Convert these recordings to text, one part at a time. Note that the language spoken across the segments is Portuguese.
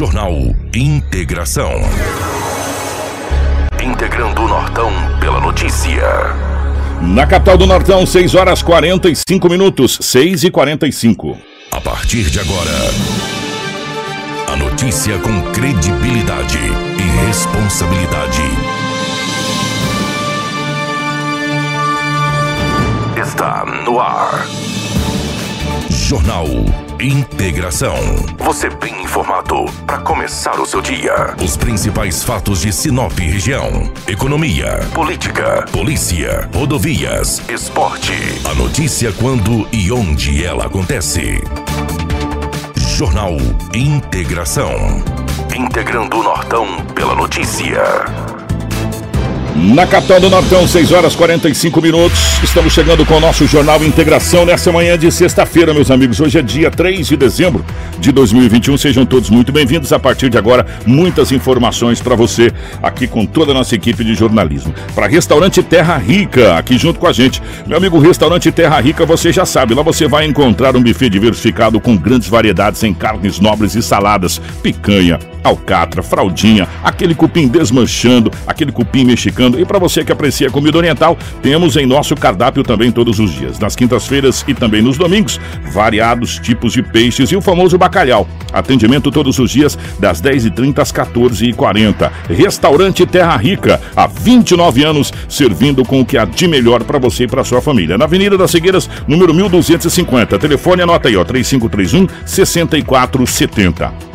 Jornal Integração. Integrando o Nortão pela notícia. Na capital do Nortão, 6 horas 45 minutos, 6 e 45. A partir de agora, a notícia com credibilidade e responsabilidade. Está no ar. Jornal Integração. Você bem informado para começar o seu dia. Os principais fatos de Sinop região: economia, política, polícia, rodovias, esporte. A notícia quando e onde ela acontece. Jornal Integração. Integrando o Nortão pela notícia. Na capital do Nortão, 6 horas 45 minutos. Estamos chegando com o nosso Jornal Integração nessa manhã de sexta-feira, meus amigos. Hoje é dia 3 de dezembro de 2021. Sejam todos muito bem-vindos. A partir de agora, muitas informações para você aqui com toda a nossa equipe de jornalismo. Para Restaurante Terra Rica, aqui junto com a gente. Meu amigo Restaurante Terra Rica, você já sabe, lá você vai encontrar um buffet diversificado com grandes variedades em carnes nobres e saladas, picanha, alcatra, fraldinha, aquele cupim desmanchando, aquele cupim mexicano. E para você que aprecia comida oriental, temos em nosso cardápio também todos os dias, nas quintas-feiras e também nos domingos, variados tipos de peixes e o famoso bacalhau. Atendimento todos os dias, das 10h30 às 14h40. Restaurante Terra Rica, há 29 anos, servindo com o que há de melhor para você e para sua família. Na Avenida das Cegueiras, número 1250. Telefone anota aí, ó, 3531 6470.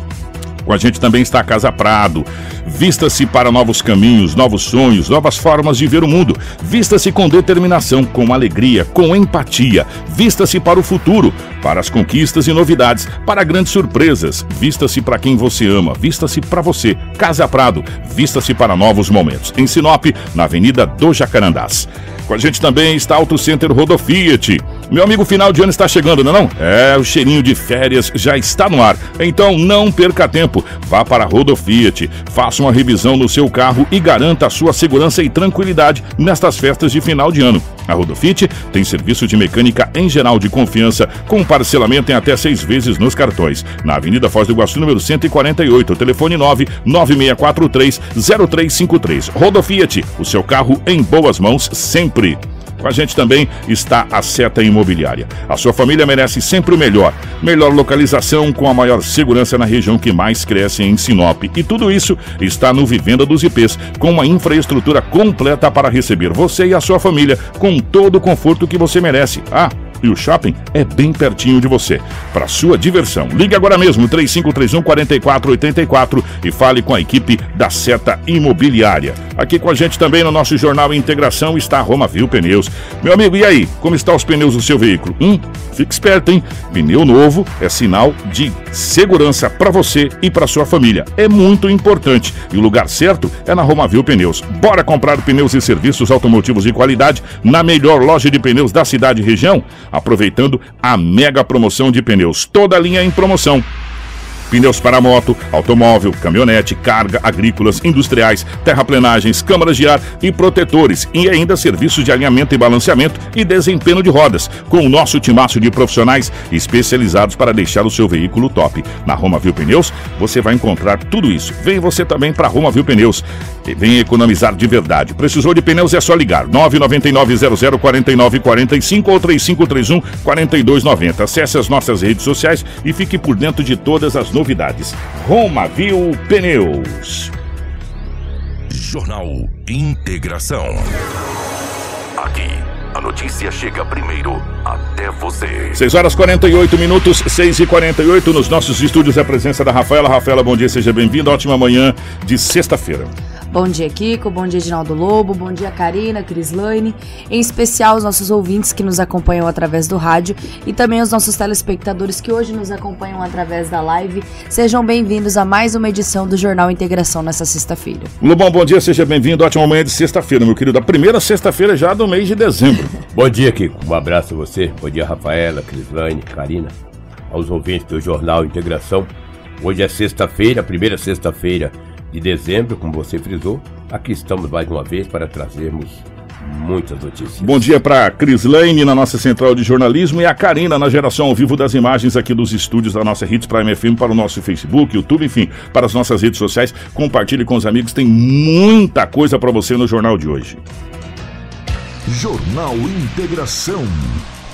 Com a gente também está a Casa Prado. Vista-se para novos caminhos, novos sonhos, novas formas de ver o mundo. Vista-se com determinação, com alegria, com empatia. Vista-se para o futuro, para as conquistas e novidades, para grandes surpresas. Vista-se para quem você ama, vista-se para você. Casa Prado, vista-se para novos momentos. Em Sinop, na Avenida do Jacarandás. Com a gente também está Auto Center Rodofiat. Meu amigo, final de ano está chegando, não é não? É, o cheirinho de férias já está no ar. Então não perca tempo. Vá para a Rodofiat, faça uma revisão no seu carro e garanta a sua segurança e tranquilidade nestas festas de final de ano. A Rodofit tem serviço de mecânica em geral de confiança, com parcelamento em até seis vezes nos cartões. Na Avenida Foz do Iguaçu, número 148, telefone 99643 0353. Rodofiat, o seu carro em boas mãos sempre. Com a gente também está a Seta Imobiliária. A sua família merece sempre o melhor. Melhor localização com a maior segurança na região que mais cresce em Sinop. E tudo isso está no Vivenda dos IPs, com uma infraestrutura completa para receber você e a sua família com todo o conforto que você merece. Ah, e o shopping é bem pertinho de você. Para sua diversão, ligue agora mesmo 3531 4484 e fale com a equipe da Seta Imobiliária. Aqui com a gente também no nosso jornal Integração está a Roma Viu Pneus. Meu amigo, e aí? Como estão os pneus do seu veículo? Hum, fique esperto, hein? Pneu novo é sinal de segurança para você e para sua família. É muito importante e o lugar certo é na Roma Viu Pneus. Bora comprar pneus e serviços automotivos de qualidade na melhor loja de pneus da cidade e região? Aproveitando a mega promoção de pneus. Toda a linha em promoção. Pneus para moto, automóvel, caminhonete, carga, agrícolas, industriais, terraplenagens, câmaras de ar e protetores. E ainda serviços de alinhamento e balanceamento e desempenho de rodas, com o nosso timaço de profissionais especializados para deixar o seu veículo top. Na Roma Viu Pneus, você vai encontrar tudo isso. Vem você também para Roma Viu Pneus. E vem economizar de verdade. Precisou de pneus é só ligar. 999-00-4945 ou 3531 4290. Acesse as nossas redes sociais e fique por dentro de todas as novidades. Roma Viu Pneus. Jornal Integração. Aqui, a notícia chega primeiro até você. 6 horas 48 minutos, 6 e 48 nos nossos estúdios. É a presença da Rafaela. Rafaela, bom dia, seja bem-vinda. Ótima manhã de sexta-feira. Bom dia, Kiko. Bom dia, Ginaldo Lobo. Bom dia, Karina, Crislane. Em especial, os nossos ouvintes que nos acompanham através do rádio e também os nossos telespectadores que hoje nos acompanham através da live. Sejam bem-vindos a mais uma edição do Jornal Integração nessa sexta-feira. Lobão, bom dia, seja bem-vindo. Ótima manhã de sexta-feira, meu querido. A primeira sexta-feira já do mês de dezembro. bom dia, Kiko. Um abraço a você. Bom dia, Rafaela, Crislane, Karina. Aos ouvintes do Jornal Integração. Hoje é sexta-feira, a primeira sexta-feira de dezembro, como você frisou, aqui estamos mais uma vez para trazermos muitas notícias. Bom dia para Cris Lane na nossa central de jornalismo e a Karina na geração ao vivo das imagens aqui dos estúdios da nossa Hits Prime FM para o nosso Facebook, YouTube, enfim, para as nossas redes sociais. Compartilhe com os amigos, tem muita coisa para você no jornal de hoje. Jornal Integração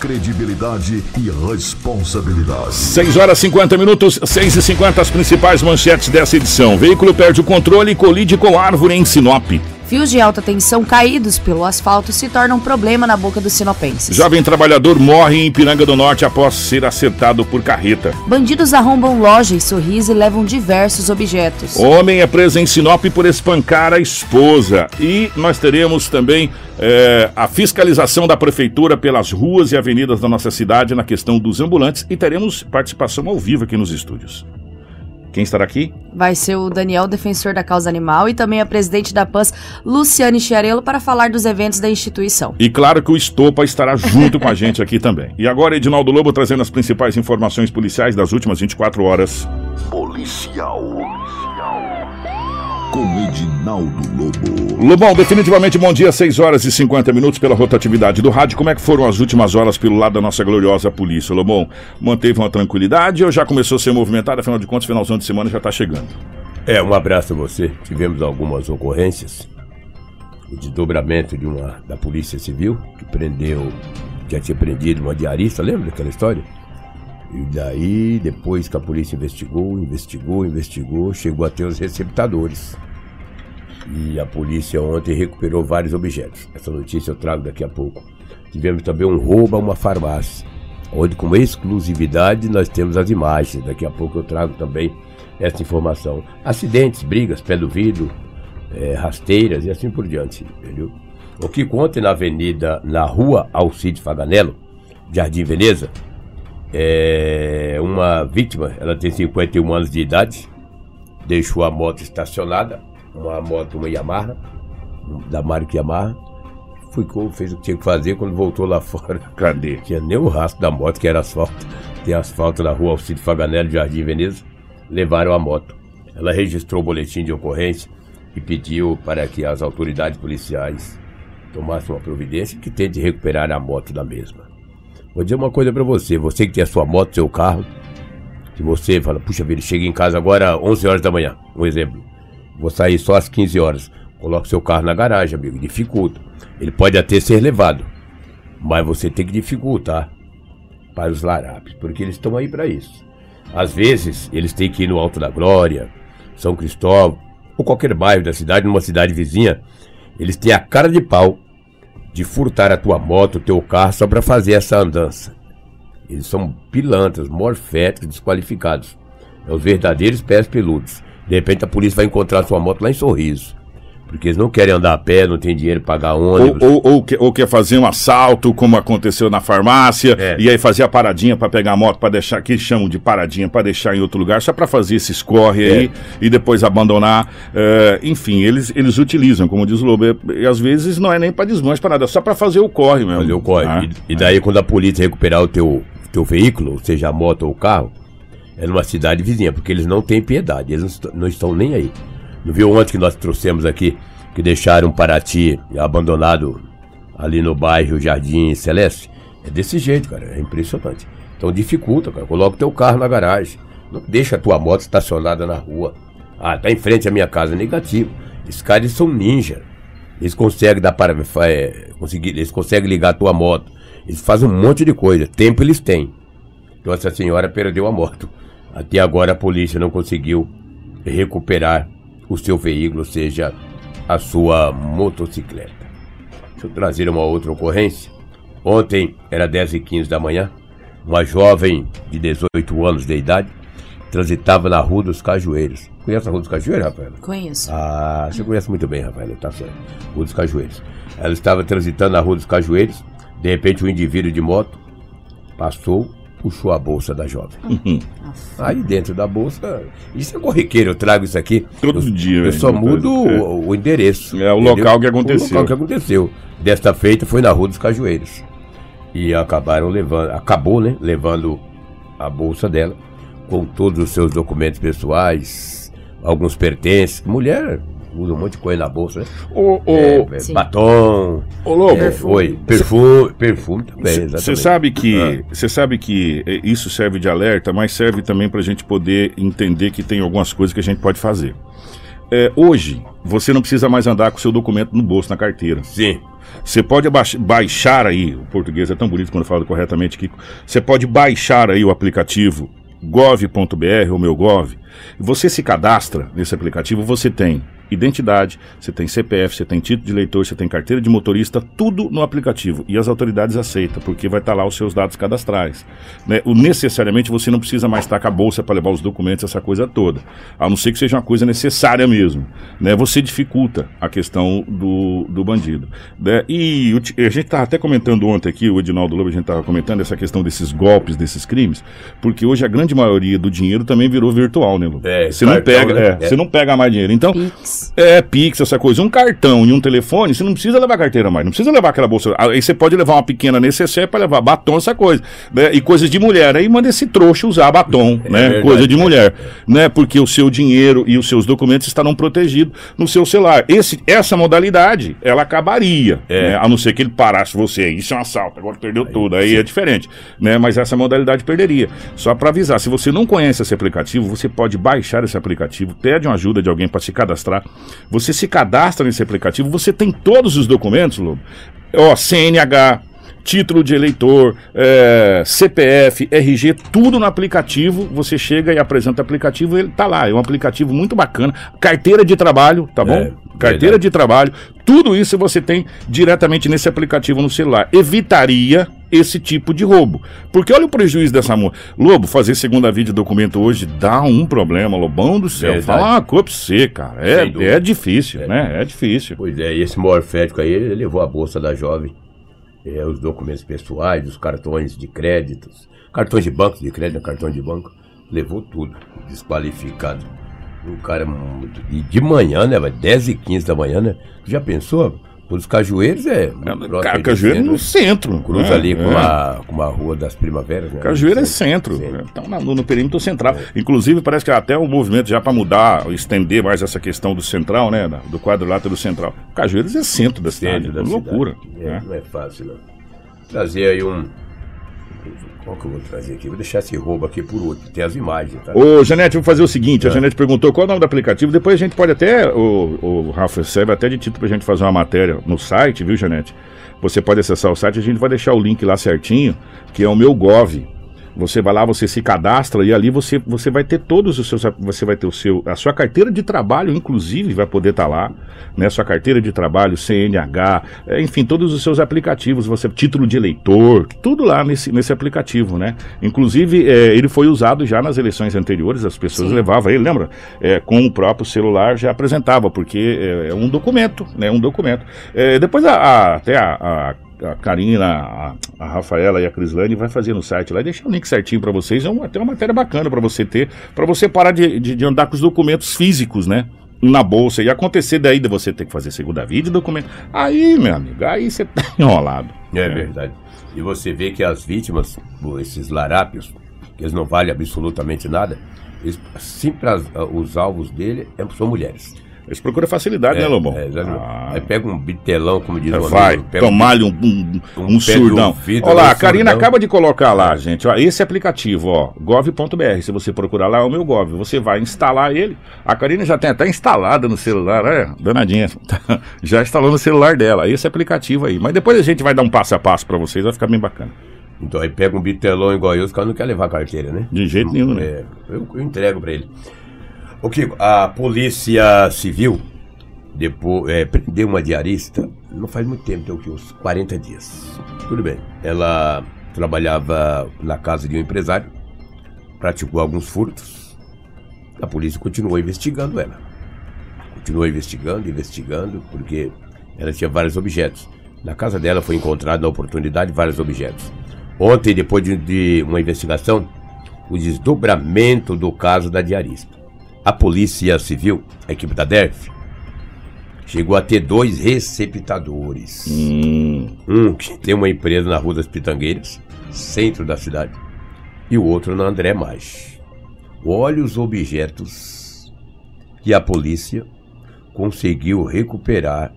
credibilidade e responsabilidade. 6 horas 50 minutos, 6 e 50 as principais manchetes dessa edição. Veículo perde o controle e colide com árvore em Sinop. Fios de alta tensão caídos pelo asfalto se tornam um problema na boca dos sinopenses. Jovem trabalhador morre em Ipiranga do Norte após ser acertado por carreta. Bandidos arrombam loja em Sorriso e levam diversos objetos. Homem é preso em Sinop por espancar a esposa. E nós teremos também é, a fiscalização da prefeitura pelas ruas e avenidas da nossa cidade na questão dos ambulantes e teremos participação ao vivo aqui nos estúdios. Quem estará aqui? Vai ser o Daniel, defensor da causa animal, e também a presidente da PANS, Luciane Chiarello, para falar dos eventos da instituição. E claro que o Estopa estará junto com a gente aqui também. E agora, Edinaldo Lobo trazendo as principais informações policiais das últimas 24 horas. Policial com Edinaldo Lobo. Lobão, definitivamente bom dia, 6 horas e 50 minutos pela rotatividade do rádio. Como é que foram as últimas horas pelo lado da nossa gloriosa polícia, Lobão? Manteve uma tranquilidade ou já começou a ser movimentado? Afinal de contas, finalzão de semana já está chegando. É, um abraço a você. Tivemos algumas ocorrências. O desdobramento de uma da Polícia Civil, que prendeu, já tinha prendido uma diarista, lembra daquela história? E daí, depois que a polícia investigou, investigou, investigou, chegou até os receptadores. E a polícia ontem recuperou vários objetos. Essa notícia eu trago daqui a pouco. Tivemos também um roubo a uma farmácia, onde com exclusividade nós temos as imagens. Daqui a pouco eu trago também essa informação. Acidentes, brigas, pé do vidro, é, rasteiras e assim por diante. Entendeu? O que conta na avenida, na rua Alcide Faganello, Jardim Veneza, é uma vítima, ela tem 51 anos de idade, deixou a moto estacionada, uma moto, uma Yamaha, da marca Yamaha, ficou, fez o que tinha que fazer quando voltou lá fora. Cadê? Tinha nem o rastro da moto, que era asfalto. Tem asfalto na rua Alcide Faganello, Jardim Veneza. Levaram a moto. Ela registrou o boletim de ocorrência e pediu para que as autoridades policiais tomassem uma providência que tente recuperar a moto da mesma. Vou dizer uma coisa para você, você que tem a sua moto, seu carro, que você fala, puxa vida, chega em casa agora às 11 horas da manhã, um exemplo. Vou sair só às 15 horas. Coloca seu carro na garagem, amigo, dificulta. Ele pode até ser levado, mas você tem que dificultar para os larápios, porque eles estão aí para isso. Às vezes, eles têm que ir no Alto da Glória, São Cristóvão, ou qualquer bairro da cidade, numa cidade vizinha, eles têm a cara de pau de furtar a tua moto, o teu carro, só para fazer essa andança. Eles são pilantras, morféticos, desqualificados. É os verdadeiros pés peludos. De repente a polícia vai encontrar sua moto lá em Sorriso. Porque eles não querem andar a pé, não tem dinheiro para pagar ônibus. Ou, ou, ou, quer, ou, quer fazer um assalto, como aconteceu na farmácia, é. e aí fazer a paradinha para pegar a moto para deixar, que chamam de paradinha, para deixar em outro lugar, só para fazer esse escorre é. aí e depois abandonar. É, enfim, eles, eles utilizam, como diz o Lobo, e às vezes não é nem para desmanche, para nada, é só para fazer o corre mesmo. Fazer o corre. Ah, e, e, daí, quando a polícia recuperar o teu, teu veículo, seja a moto ou o carro, é numa cidade vizinha, porque eles não têm piedade, eles não, não estão nem aí. Não viu ontem que nós trouxemos aqui que deixaram Paraty abandonado ali no bairro Jardim Celeste. É desse jeito, cara. É impressionante. Então dificulta, cara. Coloca o teu carro na garagem. Não deixa a tua moto estacionada na rua. Ah, tá em frente à minha casa. Negativo. Esses caras são ninja. Eles conseguem dar para. É, conseguir, eles conseguem ligar a tua moto. Eles fazem um monte de coisa. Tempo eles têm. Então essa senhora perdeu a moto. Até agora a polícia não conseguiu recuperar o seu veículo, ou seja, a sua motocicleta. Deixa eu trazer uma outra ocorrência. Ontem, era 10 e 15 da manhã, uma jovem de 18 anos de idade transitava na Rua dos Cajueiros. Conhece a Rua dos Cajueiros, Rafael? Conheço. Ah, você conhece muito bem, Rafael, tá certo. Rua dos Cajueiros. Ela estava transitando na Rua dos Cajueiros, de repente um indivíduo de moto passou puxou a bolsa da jovem. Uhum. Aí dentro da bolsa, isso é corriqueiro, eu trago isso aqui. Todo eu, dia, Eu só mudo é. o, o, endereço. É o entendeu? local que aconteceu. O local que aconteceu. Desta feita foi na Rua dos Cajueiros. E acabaram levando, acabou, né, levando a bolsa dela com todos os seus documentos pessoais, alguns pertences. Mulher usa um monte de coisa na bolsa, né? Ô, ô, É, é, batom. ô Lobo, é, oi, perfume, perfume também, Você sabe que Ah. você sabe que eh, isso serve de alerta, mas serve também para a gente poder entender que tem algumas coisas que a gente pode fazer. É, hoje você não precisa mais andar com o seu documento no bolso, na carteira. Sim. Você pode baix- baixar aí, o português é tão bonito quando fala corretamente, Kiko. Você pode baixar aí o aplicativo gov.br ou meu gov. Você se cadastra nesse aplicativo, você tem identidade, você tem CPF, você tem título de eleitor, você tem carteira de motorista, tudo no aplicativo. E as autoridades aceitam, porque vai estar lá os seus dados cadastrais. Né? O, necessariamente você não precisa mais estar com a bolsa para levar os documentos, essa coisa toda. A não ser que seja uma coisa necessária mesmo. Né? Você dificulta a questão do, do bandido. Né? E a gente estava até comentando ontem aqui, o Edinaldo Lobo, a gente estava comentando essa questão desses golpes, desses crimes, porque hoje a grande maioria do dinheiro também virou virtual, né, Lobo? É, você não pega, né? é, É. você não pega mais dinheiro. Então, Pix. É, Pix, essa coisa. Um cartão e um telefone, você não precisa levar carteira mais, não precisa levar aquela bolsa. Aí você pode levar uma pequena necessaire para levar batom, essa coisa. Né? E coisas de mulher. Aí manda esse trouxa usar batom, né? verdade, coisa de é. mulher. Né? Porque o seu dinheiro e os seus documentos estarão protegidos no seu celular. Esse, essa modalidade, ela acabaria. É. né? A não ser que ele parasse você. Isso é um assalto, agora perdeu tudo. Aí é diferente. Né? Mas essa modalidade perderia. Só para avisar, se você não conhece esse aplicativo, você pode baixar esse aplicativo, pede uma ajuda de alguém para se cadastrar. Você se cadastra nesse aplicativo, você tem todos os documentos, Lobo. Ó, CNH, título de eleitor, é, CPF, RG, tudo no aplicativo. Você chega e apresenta o aplicativo, ele tá lá. É um aplicativo muito bacana. Carteira de trabalho, tá bom? É, Carteira verdade. de trabalho, tudo isso você tem diretamente nesse aplicativo no celular. Evitaria esse tipo de roubo. Porque olha o prejuízo dessa moça. Lobo, fazer segunda vídeo documento hoje dá um problema, Lobão do céu. Verdade. Fala uma coisa pra você, cara. É, é difícil, né? É difícil. Pois é, e esse morfético aí, ele levou a bolsa da jovem, é, os documentos pessoais, os cartões de créditos, cartões de banco, de crédito, cartão de banco, levou tudo, desqualificado. Um cara muito. E de manhã, né, velho? 10 e 15 da manhã, né? Já pensou? Os cajueiros é. próximo Ca- Cajueiro centro, no né? centro. Cruza né? ali com, É. a, com a rua das primaveras, né? Cajueiro é centro, Centro. então no, no perímetro central. Inclusive, parece que há até um movimento já para mudar, estender mais essa questão do central, né? Do quadrilátero central. Cajueiros é centro da cidade, Centro da é loucura. cidade. É, né? Não é fácil, não. Trazer aí um. Qual que eu vou trazer aqui? Vou deixar esse roubo aqui por último. Tem as imagens, tá? Ô, Janete, vou fazer o seguinte: a É. Janete perguntou qual é o nome do aplicativo. Depois a gente pode até, o, o Rafa serve até de título pra gente fazer uma matéria no site, viu, Janete? Você pode acessar o site, a gente vai deixar o link lá certinho, que é o meu Gov. Você vai lá, você se cadastra e ali você, você vai ter todos os seus. Você vai ter o seu. A sua carteira de trabalho, inclusive, vai poder estar lá. Né? Sua carteira de trabalho, CNH, é, enfim, todos os seus aplicativos, você título de eleitor, tudo lá nesse, nesse aplicativo, né? Inclusive, é, ele foi usado já nas eleições anteriores, as pessoas Sim. levavam ele, lembra? É, com o próprio celular já apresentava, porque é, é um documento, né? Um documento. É, depois a, a- até a, a a Karina, a, a Rafaela e a Crislane vai fazer no site lá e deixar o link certinho para vocês. É uma, até uma matéria bacana para você ter, para você parar de, de, de andar com os documentos físicos, né? Na bolsa. E acontecer daí de você ter que fazer segunda vídeo documento. Aí, meu amigo, aí você tá enrolado. É verdade. E você vê que as vítimas, esses larápios, que eles não valem absolutamente nada, eles, sempre as- os alvos dele é- são mulheres. Eles procuram facilidade, né, é, exatamente. Ah. Aí pega um bitelão, como diz o Vai, um tomar-lhe um, um, um um surdão. ouvido, Olha lá, a Karina surdão. acaba de colocar lá, gente. Ó, esse aplicativo, ó, gov.br. Se você procurar lá, é o meu Gov. Você vai instalar ele. A Karina já tem até instalada no celular, é, danadinha. já instalou no celular dela. Esse aplicativo aí. Mas depois a gente vai dar um passo a passo pra vocês, vai ficar bem bacana. Então aí pega um bitelão igual eu, os caras não querem levar carteira, né? De jeito nenhum, né? É, eu, eu entrego pra ele. O Kiko, a Polícia Civil depois, é, prendeu uma diarista, não faz muito tempo, tem o que, uns 40 dias. Tudo bem. Ela trabalhava na casa de um empresário, praticou alguns furtos. A polícia continuou investigando ela. Continuou investigando, investigando, porque ela tinha vários objetos. Na casa dela foi encontrado, na oportunidade, vários objetos. Ontem, depois de, de uma investigação, o desdobramento do caso da diarista. A Polícia Civil, a equipe da DERF, chegou a ter dois receptadores. Hum, Um que tem uma empresa na Rua das Pitangueiras, centro da cidade, e o outro na André Mais. Olha os objetos que a polícia conseguiu recuperar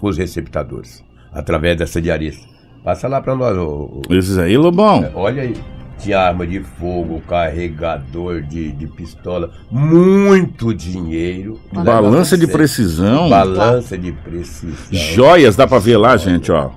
os receptadores através dessa diarista. Passa lá para nós. ô- Esses aí, Lobão. Olha aí. Tinha arma de fogo, carregador de, de pistola, muito dinheiro. Balança de precisão. Balança de precisão. Joias, dá pra ver lá, gente, ó.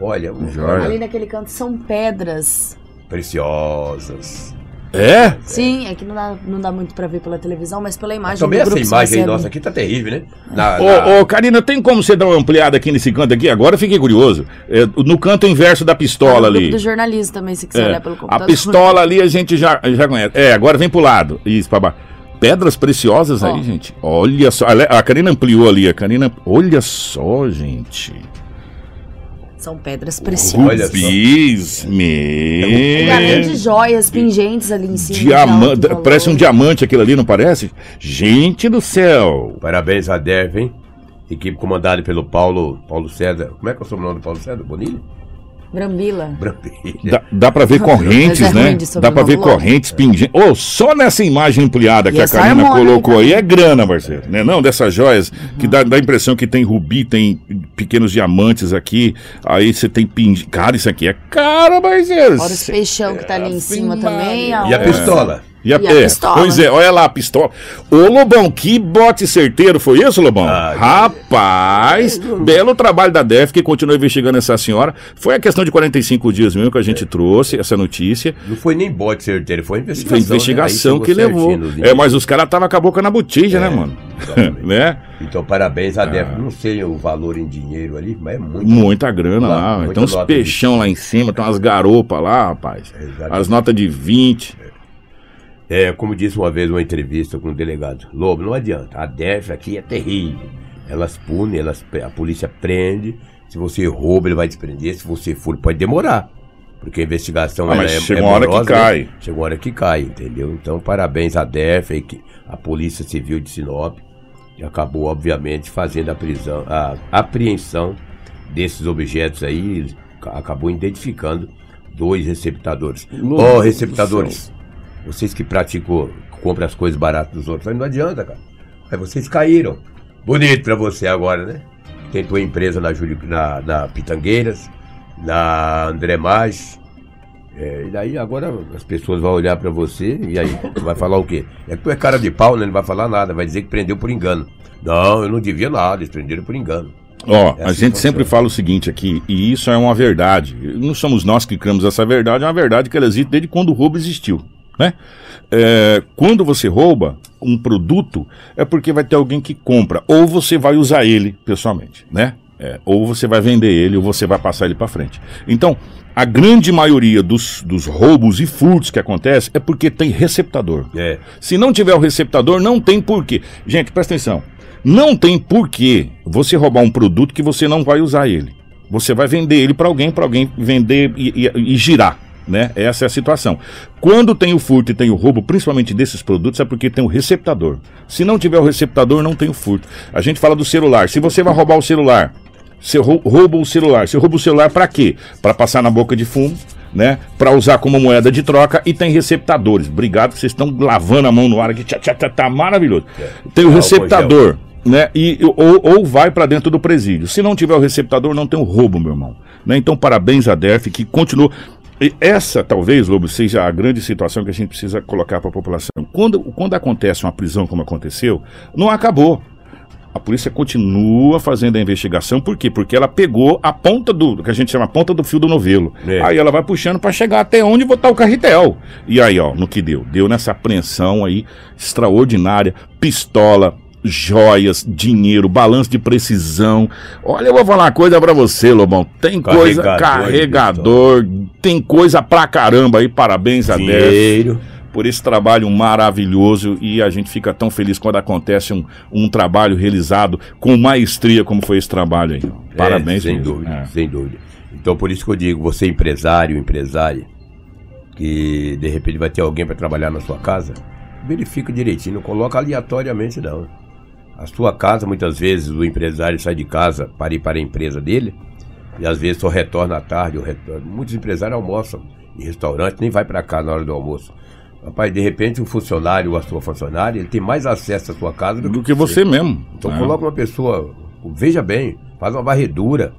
Olha, Joia. Ali naquele canto são pedras. preciosas. É? Sim, é que não dá, não dá muito pra ver pela televisão, mas pela imagem Também do essa imagem aí nossa aqui tá terrível, né? Na- na- Ô, ô, Karina, tem como você dar uma ampliada aqui nesse canto aqui? Agora eu fiquei curioso. É, no canto inverso da pistola no ali. do jornalismo também, se quiser É, olhar pelo a computador. pistola ali a gente já, já conhece. É, agora vem pro lado. Isso, pra baixo. Pedras preciosas Ó. aí, gente. Olha só. A Karina ampliou ali. A Karina. Olha só, gente. São pedras preciosas. Olha só. Rubis, E além de joias, pingentes ali em cima. Diamante. Parece um diamante aquilo ali, não parece? Gente do céu. Parabéns a Dev, hein? Equipe comandada pelo Paulo, Paulo César. Como é que é o sobrenome do Paulo César? Bonilha? Brambila. Brambilla. Dá, dá pra ver correntes, é né? ruim de Dá pra ver logo. correntes, pingentes. Ô, só nessa imagem ampliada que E a essa Karina harmônica colocou aí é grana, parceiro. Né? Não, dessas joias que dá, dá a impressão que tem rubi, tem pequenos diamantes aqui. Aí você tem pingente. Cara, isso aqui é caro, parceiro. Fora os peixão que tá ali em cima Ave também. E a pistola? E a, E a é, pistola. Pois é, olha lá a pistola. Ô, Lobão, que bote certeiro foi isso, Lobão? Ah, Rapaz, belo trabalho da DEF que continua investigando essa senhora. Foi a questão de 45 dias mesmo que a gente trouxe essa notícia. Não foi nem bote certeiro, foi investigação. Foi investigação né? Que levou. certinho É, mas os caras estavam com a boca na botija, né, É, mano? exatamente. né? Então, parabéns a Ah. Dev. Não sei o valor em dinheiro ali, mas é muito. Muita grana lá. Muita Então, uns peixão lá em cima, tem umas garopas lá, rapaz. Exatamente. As notas de 20. É, como disse uma vez uma entrevista com o delegado, Lobo, não adianta, a DEF aqui é terrível. Elas punem, elas, a polícia prende, se você rouba ele vai desprender, se você for pode demorar. Porque a investigação Ah, ela mas é, chega é uma hora que morosa, cai. Né? Chega uma hora que cai, entendeu? Então parabéns à DEF, a Polícia Civil de Sinop, que acabou obviamente fazendo a prisão, a apreensão desses objetos aí, ca- acabou identificando dois receptadores. Lobo Ó, do receptadores, vocês que praticam, compram as coisas baratas dos outros, aí não adianta, cara. Aí vocês caíram. Bonito pra você agora, né? Tem tua empresa na, Júlio, na, na Pitangueiras, na André Maggi. É, e daí agora as pessoas vão olhar pra você e aí vai falar o quê? É que tu é cara de pau, né? Não vai falar nada, vai dizer que prendeu por engano. Não, eu não devia nada, eles prenderam por engano. Ó, É a assim gente que sempre fala o seguinte aqui, e isso é uma verdade. Não somos nós que criamos essa verdade, é uma verdade que ela existe desde quando o roubo existiu. Né? É, quando você rouba um produto, é porque vai ter alguém que compra, ou você vai usar ele pessoalmente, né? É, ou você vai vender ele, ou você vai passar ele para frente. Então, a grande maioria dos, dos roubos e furtos que acontece é porque tem receptador. É. Se não tiver o receptador, não tem porquê. Gente, presta atenção. Não tem porquê você roubar um produto que você não vai usar ele. Você vai vender ele para alguém, para alguém vender e, e- e girar. Né? Essa é a situação. Quando tem o furto e tem o roubo, principalmente desses produtos, é porque tem o receptador. Se não tiver o receptador, não tem o furto. A gente fala do celular. Se você vai roubar o celular, você rou- rouba o celular. Você rouba o celular para quê? Para passar na boca de fumo, né? Para usar como moeda de troca e tem receptadores. Obrigado, que vocês estão lavando a mão no ar aqui. Tchá, tchá, tchá, tá maravilhoso. Tem o Álcool receptador, né? E, ou, ou vai para dentro do presídio. Se não tiver o receptador, não tem o roubo, meu irmão. Né? Então, parabéns à DEF que continua. E essa, talvez, Lobo, seja a grande situação que a gente precisa colocar para a população. Quando, quando acontece uma prisão como aconteceu, não acabou. A polícia continua fazendo a investigação, por quê? Porque ela pegou a ponta do, que a gente chama a ponta do fio do novelo. É. Aí ela vai puxando para chegar até onde botar o carretel. E aí, ó, no que deu? Deu nessa apreensão aí extraordinária, pistola, joias, dinheiro, balanço de precisão. Olha, eu vou falar uma coisa pra você, Lobão. Tem coisa, Carregador de carregador, tem coisa pra caramba aí. Parabéns a Dinheiro. por esse trabalho maravilhoso e a gente fica tão feliz quando acontece um, um trabalho realizado com maestria como foi esse trabalho aí. Parabéns, É, sem mesmo. dúvida, É. sem dúvida. Então por isso que eu digo, você empresário, empresária, que de repente vai ter alguém para trabalhar na sua casa, verifica direitinho, não coloca aleatoriamente não. A sua casa, muitas vezes o empresário sai de casa para ir para a empresa dele, e às vezes só retorna à tarde, ou retorna. muitos empresários almoçam em restaurante, nem vai para cá na hora do almoço. Rapaz, de repente o funcionário ou a sua funcionária, ele tem mais acesso à sua casa do, Do que você mesmo. Então né? coloca uma pessoa, veja bem, faz uma varredura,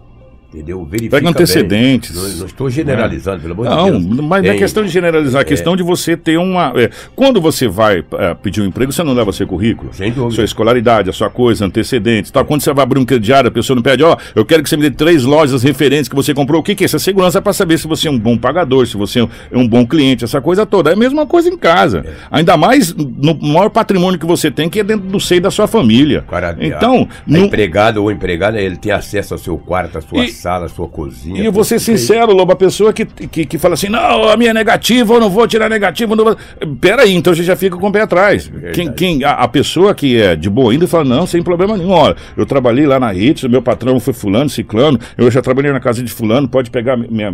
entendeu? Verifica Pega antecedentes. Bem. Não, não estou generalizando, pelo amor Não, de Deus. mas não é questão de generalizar, é questão de você ter uma. é, quando você vai é, pedir um emprego, você não leva seu currículo. Sem dúvida. Sua escolaridade, a sua coisa, antecedentes. Tal. Quando você vai abrir um crediário, a pessoa não pede, ó, eu quero que você me dê três lojas referentes que você comprou. O que, que é? Essa segurança para saber se você é um bom pagador, se você é um bom cliente, essa coisa toda. É a mesma coisa em casa. Ainda mais no maior patrimônio que você tem, que é dentro do seio da sua família. Cara, então, não- a empregado ou empregada, ele tem acesso ao seu quarto, à sua E- sala, sua cozinha. E eu vou ser sincero, Lobo, a pessoa que, que, que fala assim, não, a minha é negativa, eu não vou tirar negativa, não vou... Peraí, então você já fica com o pé atrás. Quem, quem, a, a pessoa que é de boa ainda fala, não, sem problema nenhum, olha, eu trabalhei lá na Hits, meu patrão foi fulano, ciclano, eu já trabalhei na casa de fulano, pode pegar minha-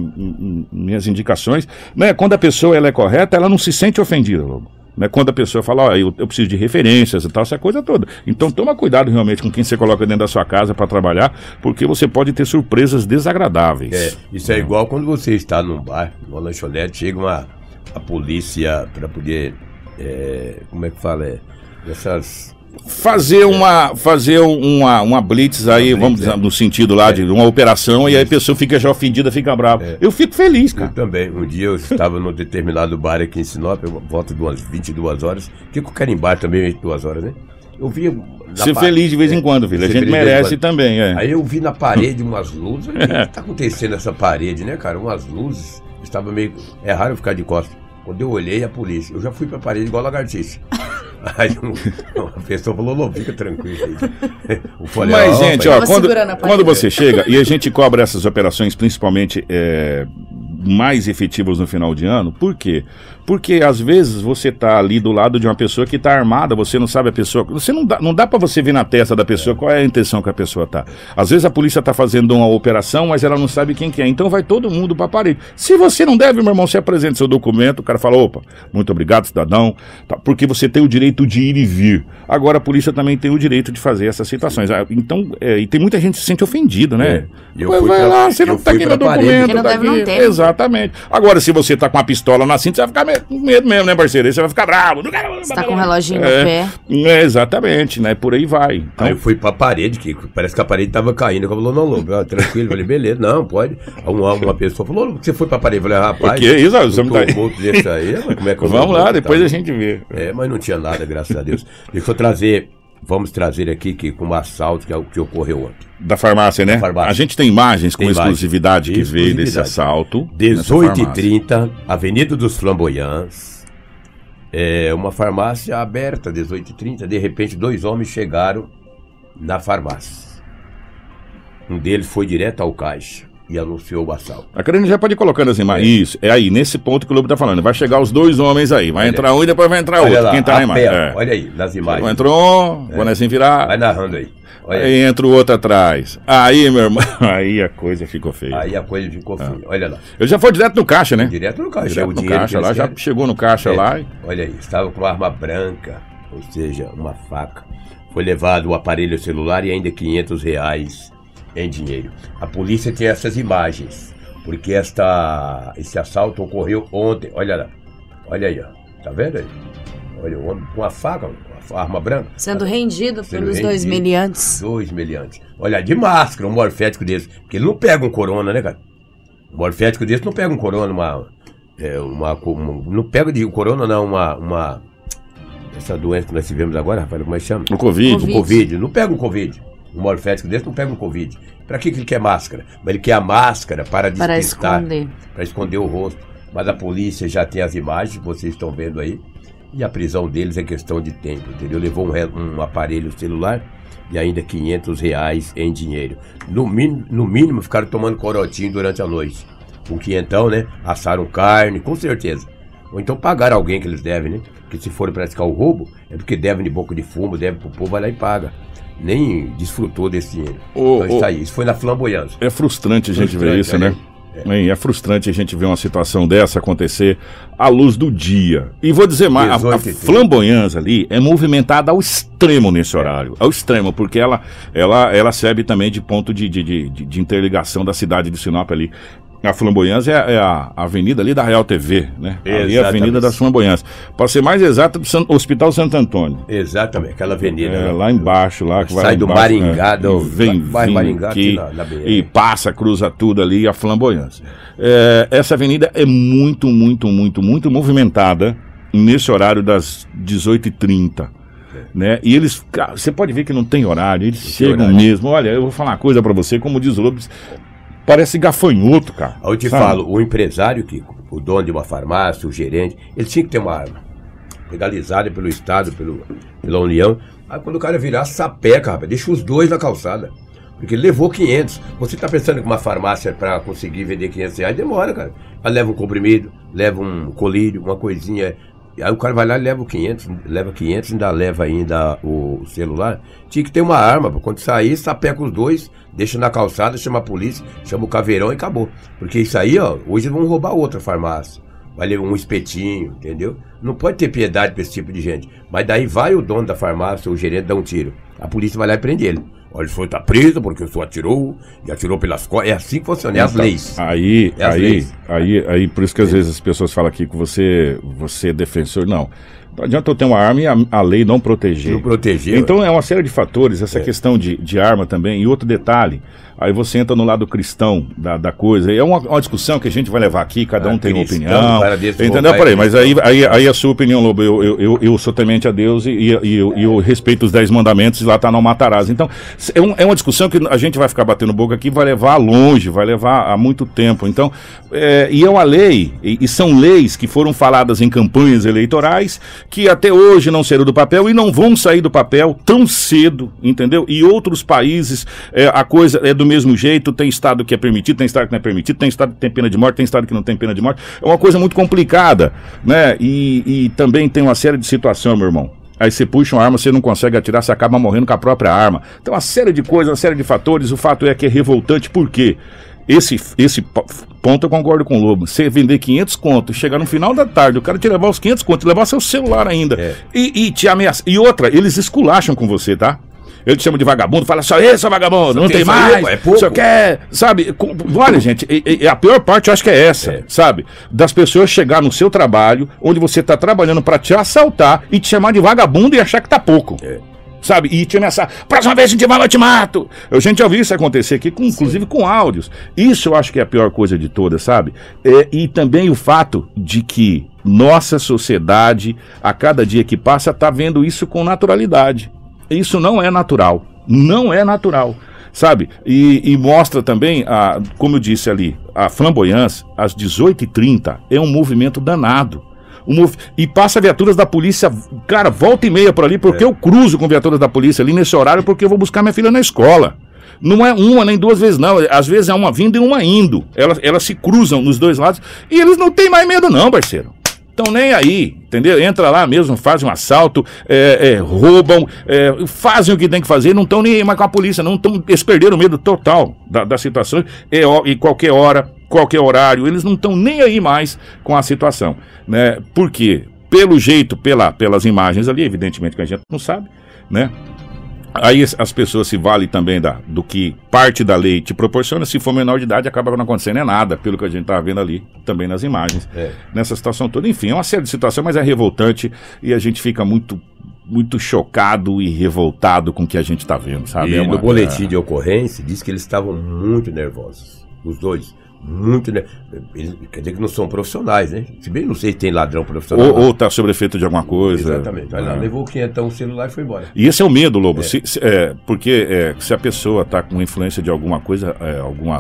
minhas indicações. Né? Quando a pessoa ela é correta, ela não se sente ofendida, Lobo. Né? Quando a pessoa fala, ó, eu, eu preciso de referências e tal, essa coisa toda. Então toma cuidado realmente com quem você coloca dentro da sua casa para trabalhar, porque você pode ter surpresas desagradáveis. É, isso é igual quando você está num bar, numa lanchonete, chega uma a polícia para poder. é, como é que fala? É, essas. Fazer uma fazer uma, uma blitz aí, Uma blitz, vamos dizer, é. no sentido lá de uma operação e aí a pessoa fica já ofendida, fica brava. Eu fico feliz, Eu cara. também. Um dia eu estava num determinado bar aqui em Sinop, eu volto de umas 22 horas. Que eu quero em bar também 22 horas, né? Eu vi. Ser feliz de vez em é, quando, filho. A gente merece também, é. Aí eu vi na parede umas luzes. O que tá acontecendo nessa parede, né, cara? Umas luzes. Estava meio. É raro eu ficar de costas. Quando eu olhei a polícia, eu já fui pra parede igual lagartixa. Aí um- uma pessoa falou, não, fica tranquilo falei, Mas, "Ó, gente, ó, quando, quando parede. você chega e a gente cobra essas operações, principalmente é, mais efetivas no final de ano, por quê? Porque às vezes você tá ali do lado de uma pessoa que tá armada, você não sabe a pessoa. Você não dá, não dá para você ver na testa da pessoa qual é a intenção que a pessoa tá. Às vezes a polícia tá fazendo uma operação, mas ela não sabe quem que é. Então vai todo mundo pra parede. Se você não deve, meu irmão, você apresenta seu documento, o cara fala, opa, muito obrigado, cidadão, tá, porque você tem o direito de ir e vir. Agora a polícia também tem o direito de fazer essas situações. Ah, Então, é, e tem muita gente que se sente ofendido, né? É, eu Vai- fui vai pra- lá, você não tá aqui no documento. Tá deve, não aqui. tem. Exatamente. Agora, se você tá com uma pistola na cinta, você vai ficar com medo mesmo, né, parceiro? Aí você vai ficar bravo. Você tá com um reloginho no é, pé. É, exatamente, né? Por aí vai. Então, Aí eu fui pra parede, que parece que a parede tava caindo. Eu falei, não, Lobo, tranquilo. Eu falei, beleza, não, pode. Uma, uma pessoa falou, Lobo, você foi pra parede? Eu falei, rapaz, O que é isso? Você não tá morto desse aí, mas como é que eu vamos lá, depois a gente vê. É, mas não tinha nada, graças a Deus. Deixa eu trazer, vamos trazer aqui que, com um assalto que, é o que ocorreu ontem. Da farmácia, né? Da farmácia. A gente tem imagens com imagem. exclusividade que veio desse assalto. nessa farmácia. 18h30, Avenida dos Flamboyants. É uma farmácia aberta, 18h30. De repente, dois homens chegaram na farmácia. Um deles foi direto ao caixa e anunciou o assalto. A Karine já pode ir colocando as imagens. Isso, é aí, nesse ponto que o Lobo tá falando. Vai chegar os dois homens aí. Vai Olha. entrar um e depois vai entrar Olha outro. lá, Quem tá na imagem? É. Olha aí, nas imagens. Entrou um, quando assim virar. Vai narrando aí. Olha Aí entra o outro atrás. Aí, meu irmão, aí a coisa ficou feia. Aí a coisa ficou feia. Olha lá. Ele já foi direto no caixa, né? Direto no caixa. é Direto o no caixa lá, já chegou no caixa É, lá. e- Olha aí, estava com uma arma branca, ou seja, uma faca. Foi levado o aparelho celular e ainda 500 reais em dinheiro. A polícia tem essas imagens, porque esta, esse assalto ocorreu ontem. Olha lá, olha aí, ó. tá vendo aí? Olha o homem com a faca, uma arma branca. Sendo rendido Sendo pelos dois rendido. meliantes. Dois meliantes. Olha, de máscara, um morfético desse. Porque ele não pega um corona, né, cara? Um morfético desse não pega um corona, uma. É, uma, uma- não pega de corona, não, uma. uma essa doença que nós tivemos agora, rapaz, como é que chama? O Covid. O Covid. Não pega um Covid. Um morfético desse não pega um Covid. Pra que, que ele quer máscara? Mas ele quer a máscara para Para despistar. esconder. Para esconder o rosto. Mas a polícia já tem as imagens, vocês estão vendo aí. E a prisão deles é questão de tempo, entendeu? Levou um, um aparelho celular e ainda 500 reais em dinheiro. No, min- no mínimo, ficaram tomando corotinho durante a noite. Com quinhentão, né? Assaram carne, com certeza. Ou então pagaram alguém que eles devem, né? Porque se forem praticar o roubo, é porque devem de boca de fumo, devem pro povo, vai lá e paga. Nem desfrutou desse dinheiro. Ô, então isso aí, isso foi na flamboyância. É frustrante a gente ver Frustrante, isso, olha né? É. é frustrante a gente ver uma situação dessa acontecer à luz do dia. E vou dizer mais, a, a 18 30. flamboyância ali é movimentada ao extremo nesse horário. Ao extremo, porque ela, ela, ela serve também de ponto de, de, de, de- de interligação da cidade de Sinop ali. A Flamboyância é, é a avenida ali da Real TV, né? Ali é a Exatamente. Avenida das Flamboyâncias. Para ser mais exato, Hospital Santo Antônio. Exatamente, aquela avenida. É, né? lá embaixo, lá que vai Sai lá do embaixo, Maringá, é, do- vem, vai vem Maringá aqui, aqui na- na e passa, cruza tudo ali, a flamboyância. É, essa avenida é muito, muito, muito, muito movimentada nesse horário das 18h30. Né? E eles, cara, você pode ver que não tem horário, eles chegam horário. mesmo. Olha, eu vou falar uma coisa pra você, como diz o Lobos, parece gafanhoto, cara. Eu te sabe? falo, o empresário, que, o dono de uma farmácia, o gerente, ele tinha que ter uma arma. Legalizada pelo Estado, pelo, pela União. Aí quando o cara virar, sapeca, rapaz, deixa os dois na calçada. Porque ele levou 500. Você tá pensando que uma farmácia para conseguir vender 500 reais demora, cara. Ela leva um comprimido, leva um colírio, uma coisinha. Aí o cara vai lá e leva o 500, leva 500, ainda leva ainda o celular. Tinha que ter uma arma, quando sair, sapeca os dois, deixa na calçada, chama a polícia, chama o caveirão e acabou. Porque isso aí, ó, hoje vão roubar outra farmácia. Vai levar um espetinho, entendeu? Não pode ter piedade pra esse tipo de gente. Mas daí vai o dono da farmácia, o gerente, dá um tiro. A polícia vai lá e prende ele. Olha, o senhor tá preso porque o senhor atirou e atirou pelas costas. É assim que funciona, é as leis. Aí, É as aí, leis. aí, aí, por isso que às vezes as pessoas falam aqui que você, você é defensor. Não. Não adianta eu ter uma arma e a, a lei não proteger. Não proteger. Então é uma série de fatores, essa questão de, de arma também. E outro detalhe, aí você entra no lado cristão da, da coisa. É uma, uma discussão que a gente vai levar aqui, cada Ah, um tem uma cristão, opinião. cara desse Entendeu? é Peraí, mas aí, aí, aí a sua opinião, Lobo, eu, eu, eu, eu sou temente a Deus e, e, e eu, eu respeito os dez mandamentos e lá tá não matarás. Então, é, um- é uma discussão que a gente vai ficar batendo boca aqui, vai levar longe, vai levar a muito tempo. Então, é, e é uma lei, e, e são leis que foram faladas em campanhas eleitorais, que até hoje não saíram do papel e não vão sair do papel tão cedo, entendeu? E outros países, é, a coisa é do mesmo jeito, tem estado que é permitido, tem estado que não é permitido, tem estado que tem pena de morte, tem estado que não tem pena de morte. É uma coisa muito complicada, né? E, e também tem uma série de situações, meu irmão. Aí você puxa uma arma, você não consegue atirar, você acaba morrendo com a própria arma. Então, uma série de coisas, uma série de fatores. O fato é que é revoltante, por quê? Esse, esse po- ponto eu concordo com o Lobo. Você vender 500 contos, chegar no final da tarde, o cara te levar os 500 contos, levar seu celular ainda. É. E, e te ameaçar. E outra, eles esculacham com você, tá? Ele te chama de vagabundo, fala só esse, vagabundo, não tem isso mais. pô, é pouco. Só quer, sabe? com- olha, gente, e- e a pior parte eu acho que é essa, É. sabe? Das pessoas chegar no seu trabalho, onde você tá trabalhando pra te assaltar e te chamar de vagabundo e achar que tá pouco. É. Sabe? E te ameaçar. Próxima vez a gente vai, eu te mato. A gente já viu isso acontecer aqui, com- inclusive com áudios. Isso eu acho que é a pior coisa de todas, sabe? É, e também o fato de que nossa sociedade, a cada dia que passa, tá vendo isso com naturalidade. Isso não é natural. Não é natural. Sabe? E, e mostra também, a, como eu disse ali, a flamboyância, às 18h30, é um movimento danado. Um E passa viaturas da polícia, cara, volta e meia por ali, porque eu cruzo com viaturas da polícia ali nesse horário, porque eu vou buscar minha filha na escola. Não é uma nem duas vezes, não. Às vezes é uma vindo e uma indo. Elas, elas se cruzam nos dois lados e eles não têm mais medo, não, parceiro. Estão nem aí, entendeu? Entra lá mesmo, fazem um assalto, é, é, roubam, é, fazem o que tem que fazer, não estão nem aí mais com a polícia, não tão, eles perderam o medo total da, da situação, é, ó, e qualquer hora, qualquer horário, eles não estão nem aí mais com a situação, né? Por quê? Pelo jeito, pela, pelas imagens ali, evidentemente que a gente não sabe, né? Aí as- as pessoas se valem também da, do que parte da lei te proporciona. Se for menor de idade, acaba não acontecendo é nada, pelo que a gente tá vendo ali, também nas imagens. É. Nessa situação toda. Enfim, é uma série de situações, mas é revoltante e a gente fica muito, muito chocado e revoltado com o que a gente tá vendo, sabe? E É uma- no boletim de ocorrência diz que eles estavam muito nervosos. Os dois. Muito nervosos. Quer dizer que não são profissionais, né? Se bem não sei se tem ladrão profissional. Ou, ou tá sob efeito de alguma coisa. Exatamente. Vai lá, É. levou o quinhentão, o celular e foi embora. E esse é o medo, Lobo. Se- se- é, porque é, se a pessoa está com influência de alguma coisa, é, alguma.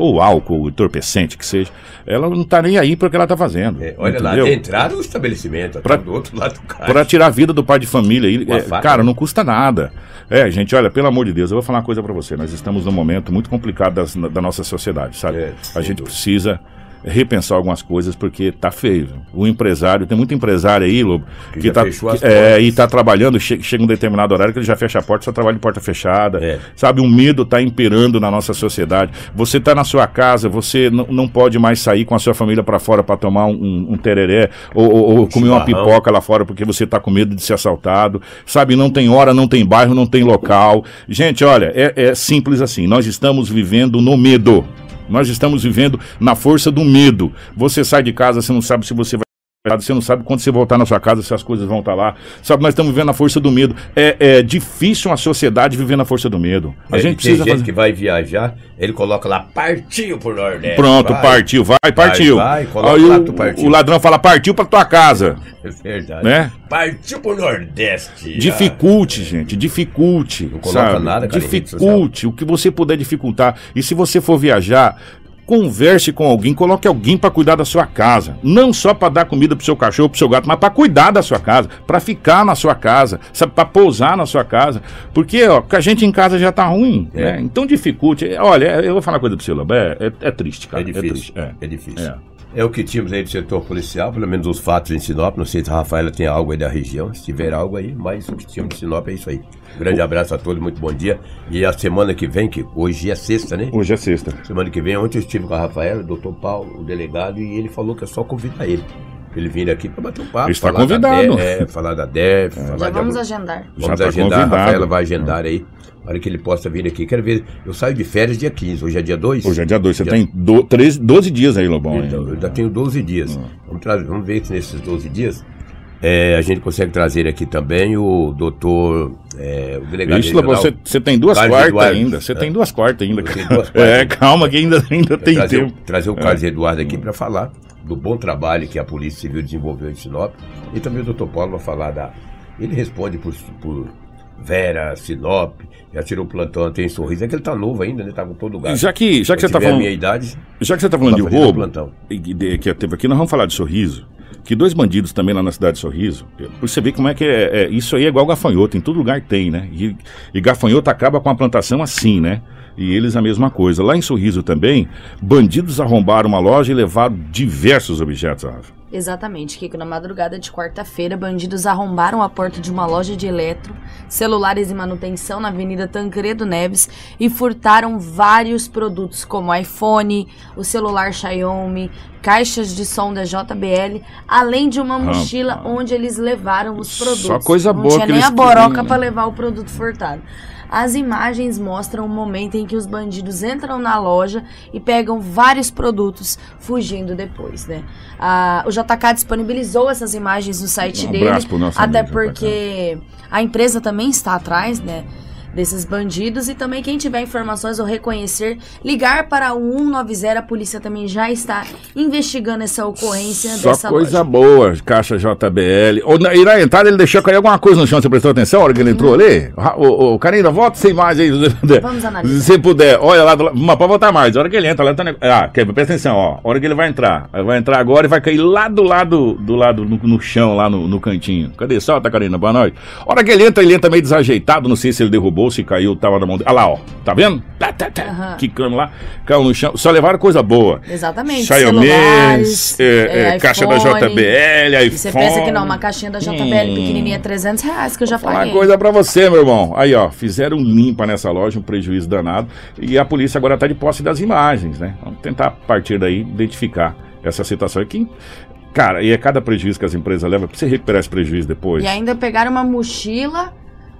Ou álcool, entorpecente que seja, ela não está nem aí para o que ela está fazendo. É, olha lá, entendeu? entraram no estabelecimento, Pra- até do outro lado do carro. Para tirar a vida do pai de família. E, é, cara, não custa nada. É, gente, olha, pelo amor de Deus, eu vou falar uma coisa para você. Nós estamos num momento muito complicado das- da nossa sociedade, sabe? É, a gente precisa repensar algumas coisas porque tá feio. viu? O empresário, tem muito empresário aí, Lobo, Que que, tá, que- é, e tá trabalhando, che- chega um determinado horário que ele já fecha a porta, só trabalha de porta fechada. É. Sabe, o medo tá imperando na nossa sociedade. Você tá na sua casa, você não, pode mais sair com a sua família para fora para tomar um, um, tereré ou, ou- ou comer uma pipoca lá fora porque você tá com medo de ser assaltado. Sabe, não tem hora, não tem bairro, não tem local. Gente, olha, é, é simples assim. Nós estamos vivendo no medo. Nós estamos vivendo na força do medo. Você sai de casa, você não sabe se você vai você não sabe quando você voltar na sua casa se as coisas vão estar lá. Sabe, nós estamos vivendo a força do medo. É, é difícil a sociedade viver na força do medo. A É, gente e tem precisa gente fazer... que vai viajar, ele coloca lá, partiu pro Nordeste. Pronto, vai. partiu, vai, partiu. vai, coloca Aí lá, o, partiu. o ladrão fala, partiu pra tua casa. É verdade. Né? Partiu pro Nordeste. Dificulte, gente, dificulte. Não coloca sabe? nada, cara, Dificulte o que você puder dificultar. E se você for viajar, converse com alguém, coloque alguém pra cuidar da sua casa. Não só pra dar comida pro seu cachorro, pro seu gato, mas pra cuidar da sua casa, pra ficar na sua casa, sabe, para pousar na sua casa. Porque, ó, com a gente em casa já tá ruim, É. né? Então dificulte. Olha, eu vou falar uma coisa pro você, Lobo, é, é, é triste, cara. É difícil. triste. É. É difícil. É. O que tínhamos aí do setor policial, pelo menos os fatos em Sinop. Não sei se a Rafaela tem algo aí da região, se tiver algo aí, mas o que tínhamos de Sinop é isso aí. Grande abraço a todos, muito bom dia. E a semana que vem, que hoje é sexta, né? Hoje é sexta. Semana que vem, ontem eu estive com a Rafaela, o doutor Paulo, o delegado, e ele falou que é só convidar ele. Ele vir aqui pra bater um papo. Ele está falar da convidado. DEF, é, falar da DEF, falar Já de vamos algum- agendar. Já Vamos tá agendar, convidado. a Rafaela vai agendar aí. A hora que ele possa vir aqui. Quero ver. Eu saio de férias dia 15, hoje é dia 2. Hoje é dia 2. Você Dia- tem do, 13, 12 dias aí, Lobão. Então, eu ainda tenho 12 dias. Hum. Vamos, trazer, vamos ver se nesses 12 dias é, a gente consegue trazer aqui também o doutor, é, o delegado Isso, Lobão, regional. você, você tem duas quartas ainda. Você É. tem duas quartas ainda. Duas quartas É, calma que ainda, ainda tem trazer, tempo. o, trazer o Carlos Eduardo aqui para falar do bom trabalho que a Polícia Civil desenvolveu em Sinop. E também o doutor Paulo vai falar da. Ele responde por, por Vera, Sinop, já tirou o plantão, tem sorriso. É que ele tá novo ainda, né? Tá com todo lugar. Já que, já que você tá falando, minha idade, já que você tá falando de roubo, plantão. de- que teve aqui, nós vamos falar de Sorriso. Que dois bandidos também lá na cidade de Sorriso. Pra você ver como é que é, é- Isso aí é igual gafanhoto, em todo lugar tem, né? E, e gafanhoto acaba com a plantação assim, né? E eles a mesma coisa. Lá em Sorriso também, bandidos arrombaram uma loja e levaram diversos objetos, Rafa. Exatamente, Kiko. Na madrugada de quarta-feira, bandidos arrombaram a porta de uma loja de eletro, celulares e manutenção na Avenida Tancredo Neves e furtaram vários produtos, como iPhone, o celular Xiaomi, caixas de som da JBL, além de uma mochila onde eles levaram os Só produtos. coisa Não boa tinha que nem eles a boroca queriam. para levar o produto furtado. As imagens mostram o momento em que os bandidos entram na loja e pegam vários produtos, fugindo depois, né? Ah, o JK disponibilizou essas imagens no site Um dele, até amigo JK. porque a empresa também está atrás, né? Desses bandidos e também quem tiver informações ou reconhecer, ligar para o 190, a polícia também já está investigando essa ocorrência Só dessa coisa loja. boa, caixa JBL. Ou na, e na entrada ele deixou cair alguma coisa no chão, você prestou atenção na hora que ele entrou ali? Ra- Ô, ô, Karina, volta sem mais aí. se puder. Vamos analisar. Se puder, olha lá, mas pode voltar mais. A hora que ele entra, lá tá, ah, quer, presta atenção, ó. A hora que ele vai entrar, ele vai entrar agora e vai cair lá do lado, do lado no, no chão, lá no, no cantinho. Cadê? Solta, Karina, boa noite. A hora que ele entra, ele entra meio desajeitado, não sei se ele derrubou, se caiu, tava na mão dele. Ah lá, ó, tá vendo? Tá, tá, tá, Aham. quicando lá, caiu no chão. Só levaram coisa boa. Exatamente. Xiaomi, celulares, é, é, caixa da iPhone. JBL, E iPhone. você pensa que não, uma caixinha da JBL Hum. pequenininha é 300 reais que eu já Falar uma coisa pra você, meu irmão. Aí, ó, fizeram limpa nessa loja, um prejuízo danado. E a polícia agora tá de posse das imagens, né? Vamos tentar, a partir daí, identificar essa situação aqui. Cara, e é cada prejuízo que as empresas levam pra você recuperar esse prejuízo depois. E ainda pegaram uma mochila,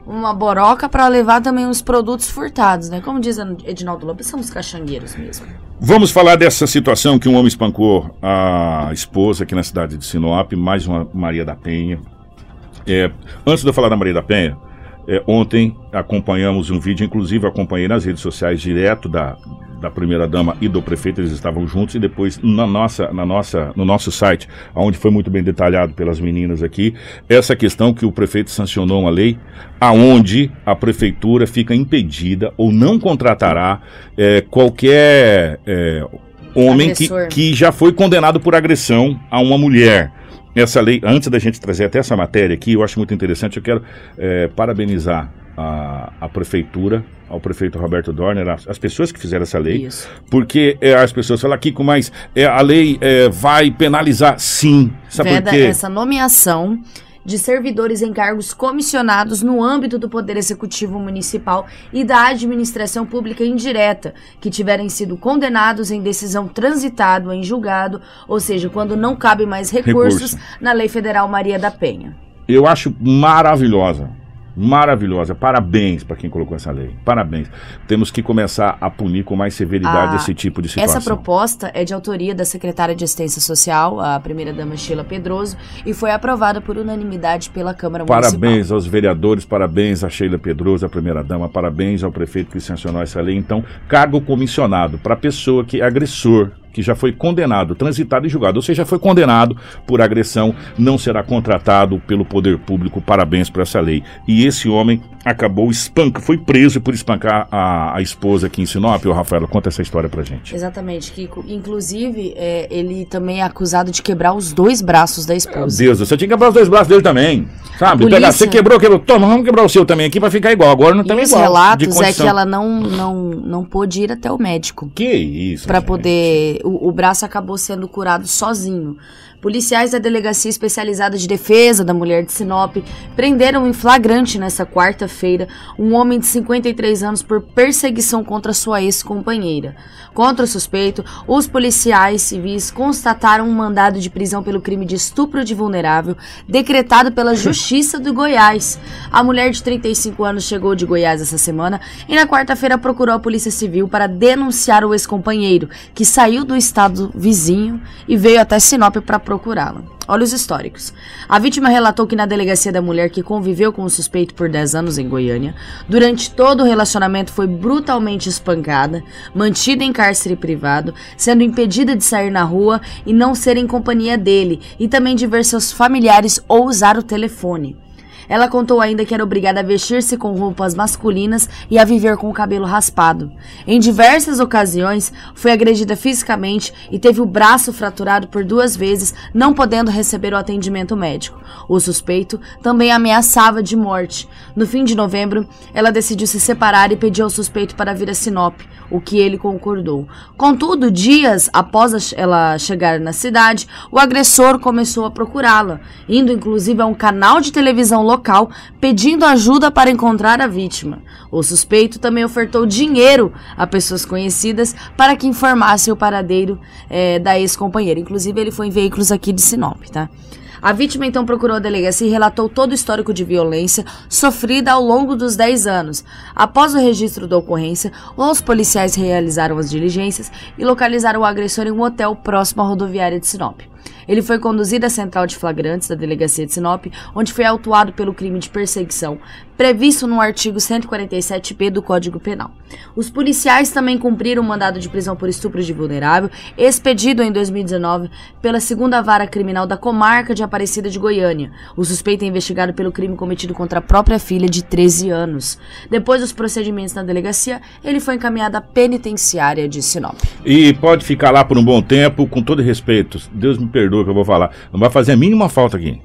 uma boroca pra levar também os produtos furtados, né? Como diz Edinaldo Lobo, são os caixangueiros mesmo. Vamos falar dessa situação que um homem espancou a esposa aqui na cidade de Sinop, mais uma Maria da Penha. É, antes de eu falar da Maria da Penha, é, ontem acompanhamos um vídeo, inclusive acompanhei nas redes sociais direto da, da primeira dama e do prefeito, eles estavam juntos e depois na nossa, na nossa, no nosso site, onde foi muito bem detalhado pelas meninas aqui, essa questão que o prefeito sancionou uma lei aonde a prefeitura fica impedida ou não contratará é, qualquer é, homem que, que já foi condenado por agressão a uma mulher. Essa lei, antes da gente trazer até essa matéria aqui, eu acho muito interessante, eu quero é, parabenizar a, a prefeitura, ao prefeito Roberto Dorner, as, as pessoas que fizeram essa lei, Isso. porque é, as pessoas falam, Kiko, mas é, a lei é, vai penalizar? Sim. Sabe por Veda quê? essa nomeação de servidores em cargos comissionados no âmbito do Poder Executivo Municipal e da administração pública indireta, que tiverem sido condenados em decisão transitado em julgado, ou seja, quando não cabe mais recursos Recurso. na Lei Federal Maria da Penha. Eu acho maravilhosa maravilhosa. Parabéns para quem colocou essa lei. Parabéns. Temos que começar a punir com mais severidade A- esse tipo de situação. Essa proposta é de autoria da secretária de Assistência Social, a primeira-dama Sheila Pedroso, e foi aprovada por unanimidade pela Câmara Municipal. Parabéns aos vereadores, parabéns a Sheila Pedroso, a primeira-dama, parabéns ao prefeito que sancionou essa lei. Então, cargo comissionado para pessoa que é agressor, que já foi condenado, transitado e julgado, ou seja, foi condenado por agressão, não será contratado pelo poder público. Parabéns por essa lei. E esse homem acabou espanca, foi preso por espancar a, a esposa aqui em Sinop. Ô, Rafaela, conta essa história pra gente. Exatamente, Kiko. Inclusive, é, ele também é acusado de quebrar os dois braços da Meu esposa. Deus, você tinha que quebrar os dois braços dele também. Sabe? Polícia- você quebrou, quebrou. Toma, vamos quebrar o seu também aqui pra ficar igual. Agora não estamos os igual. de relatos é que ela não, não, não pôde ir até o médico. Que isso? Gente. poder. O, o braço acabou sendo curado sozinho. Policiais da Delegacia Especializada de Defesa da Mulher de Sinop prenderam em flagrante nessa quarta-feira um homem de 53 anos por perseguição contra sua ex-companheira. Contra o suspeito, os policiais civis constataram um mandado de prisão pelo crime de estupro de vulnerável decretado pela Justiça do Goiás. A mulher de 35 anos chegou de Goiás essa semana e na quarta-feira procurou a Polícia Civil para denunciar o ex-companheiro, que saiu do estado vizinho e veio até Sinop para procurá-la. Olha os históricos. A vítima relatou que na delegacia da mulher que conviveu com o suspeito por 10 anos em Goiânia, durante todo o relacionamento foi brutalmente espancada, mantida em cárcere privado, sendo impedida de sair na rua e não ser em companhia dele, e também de ver seus familiares ou usar o telefone. Ela contou ainda que era obrigada a vestir-se com roupas masculinas e a viver com o cabelo raspado. Em diversas ocasiões, foi agredida fisicamente e teve o braço fraturado por duas vezes, não podendo receber o atendimento médico. O suspeito também ameaçava de morte. No fim de novembro, ela decidiu se separar e pediu ao suspeito para vir a Sinop, o que ele concordou. Contudo, dias após ela chegar na cidade, o agressor começou a procurá-la, indo inclusive a um canal de televisão local pedindo ajuda para encontrar a vítima. O suspeito também ofertou dinheiro a pessoas conhecidas para que informassem o paradeiro eh, da ex-companheira. Inclusive, ele foi em veículos aqui de Sinop, tá? A vítima então procurou a delegacia e relatou todo o histórico de violência sofrida ao longo dos 10 anos. Após o registro da ocorrência, os policiais realizaram as diligências e localizaram o agressor em um hotel próximo à rodoviária de Sinop. Ele foi conduzido à central de flagrantes da delegacia de Sinop, onde foi autuado pelo crime de perseguição, previsto no artigo 147b do Código Penal. Os policiais também cumpriram o mandado de prisão por estupro de vulnerável, expedido em 2019 pela segunda vara criminal da comarca de Aparecida de Goiânia. O suspeito é investigado pelo crime cometido contra a própria filha de 13 anos. Depois dos procedimentos na delegacia, ele foi encaminhado à penitenciária de Sinop. E pode ficar lá por um bom tempo, com todo respeito. Deus me perdoe que eu vou falar. Não vai fazer a mínima falta aqui.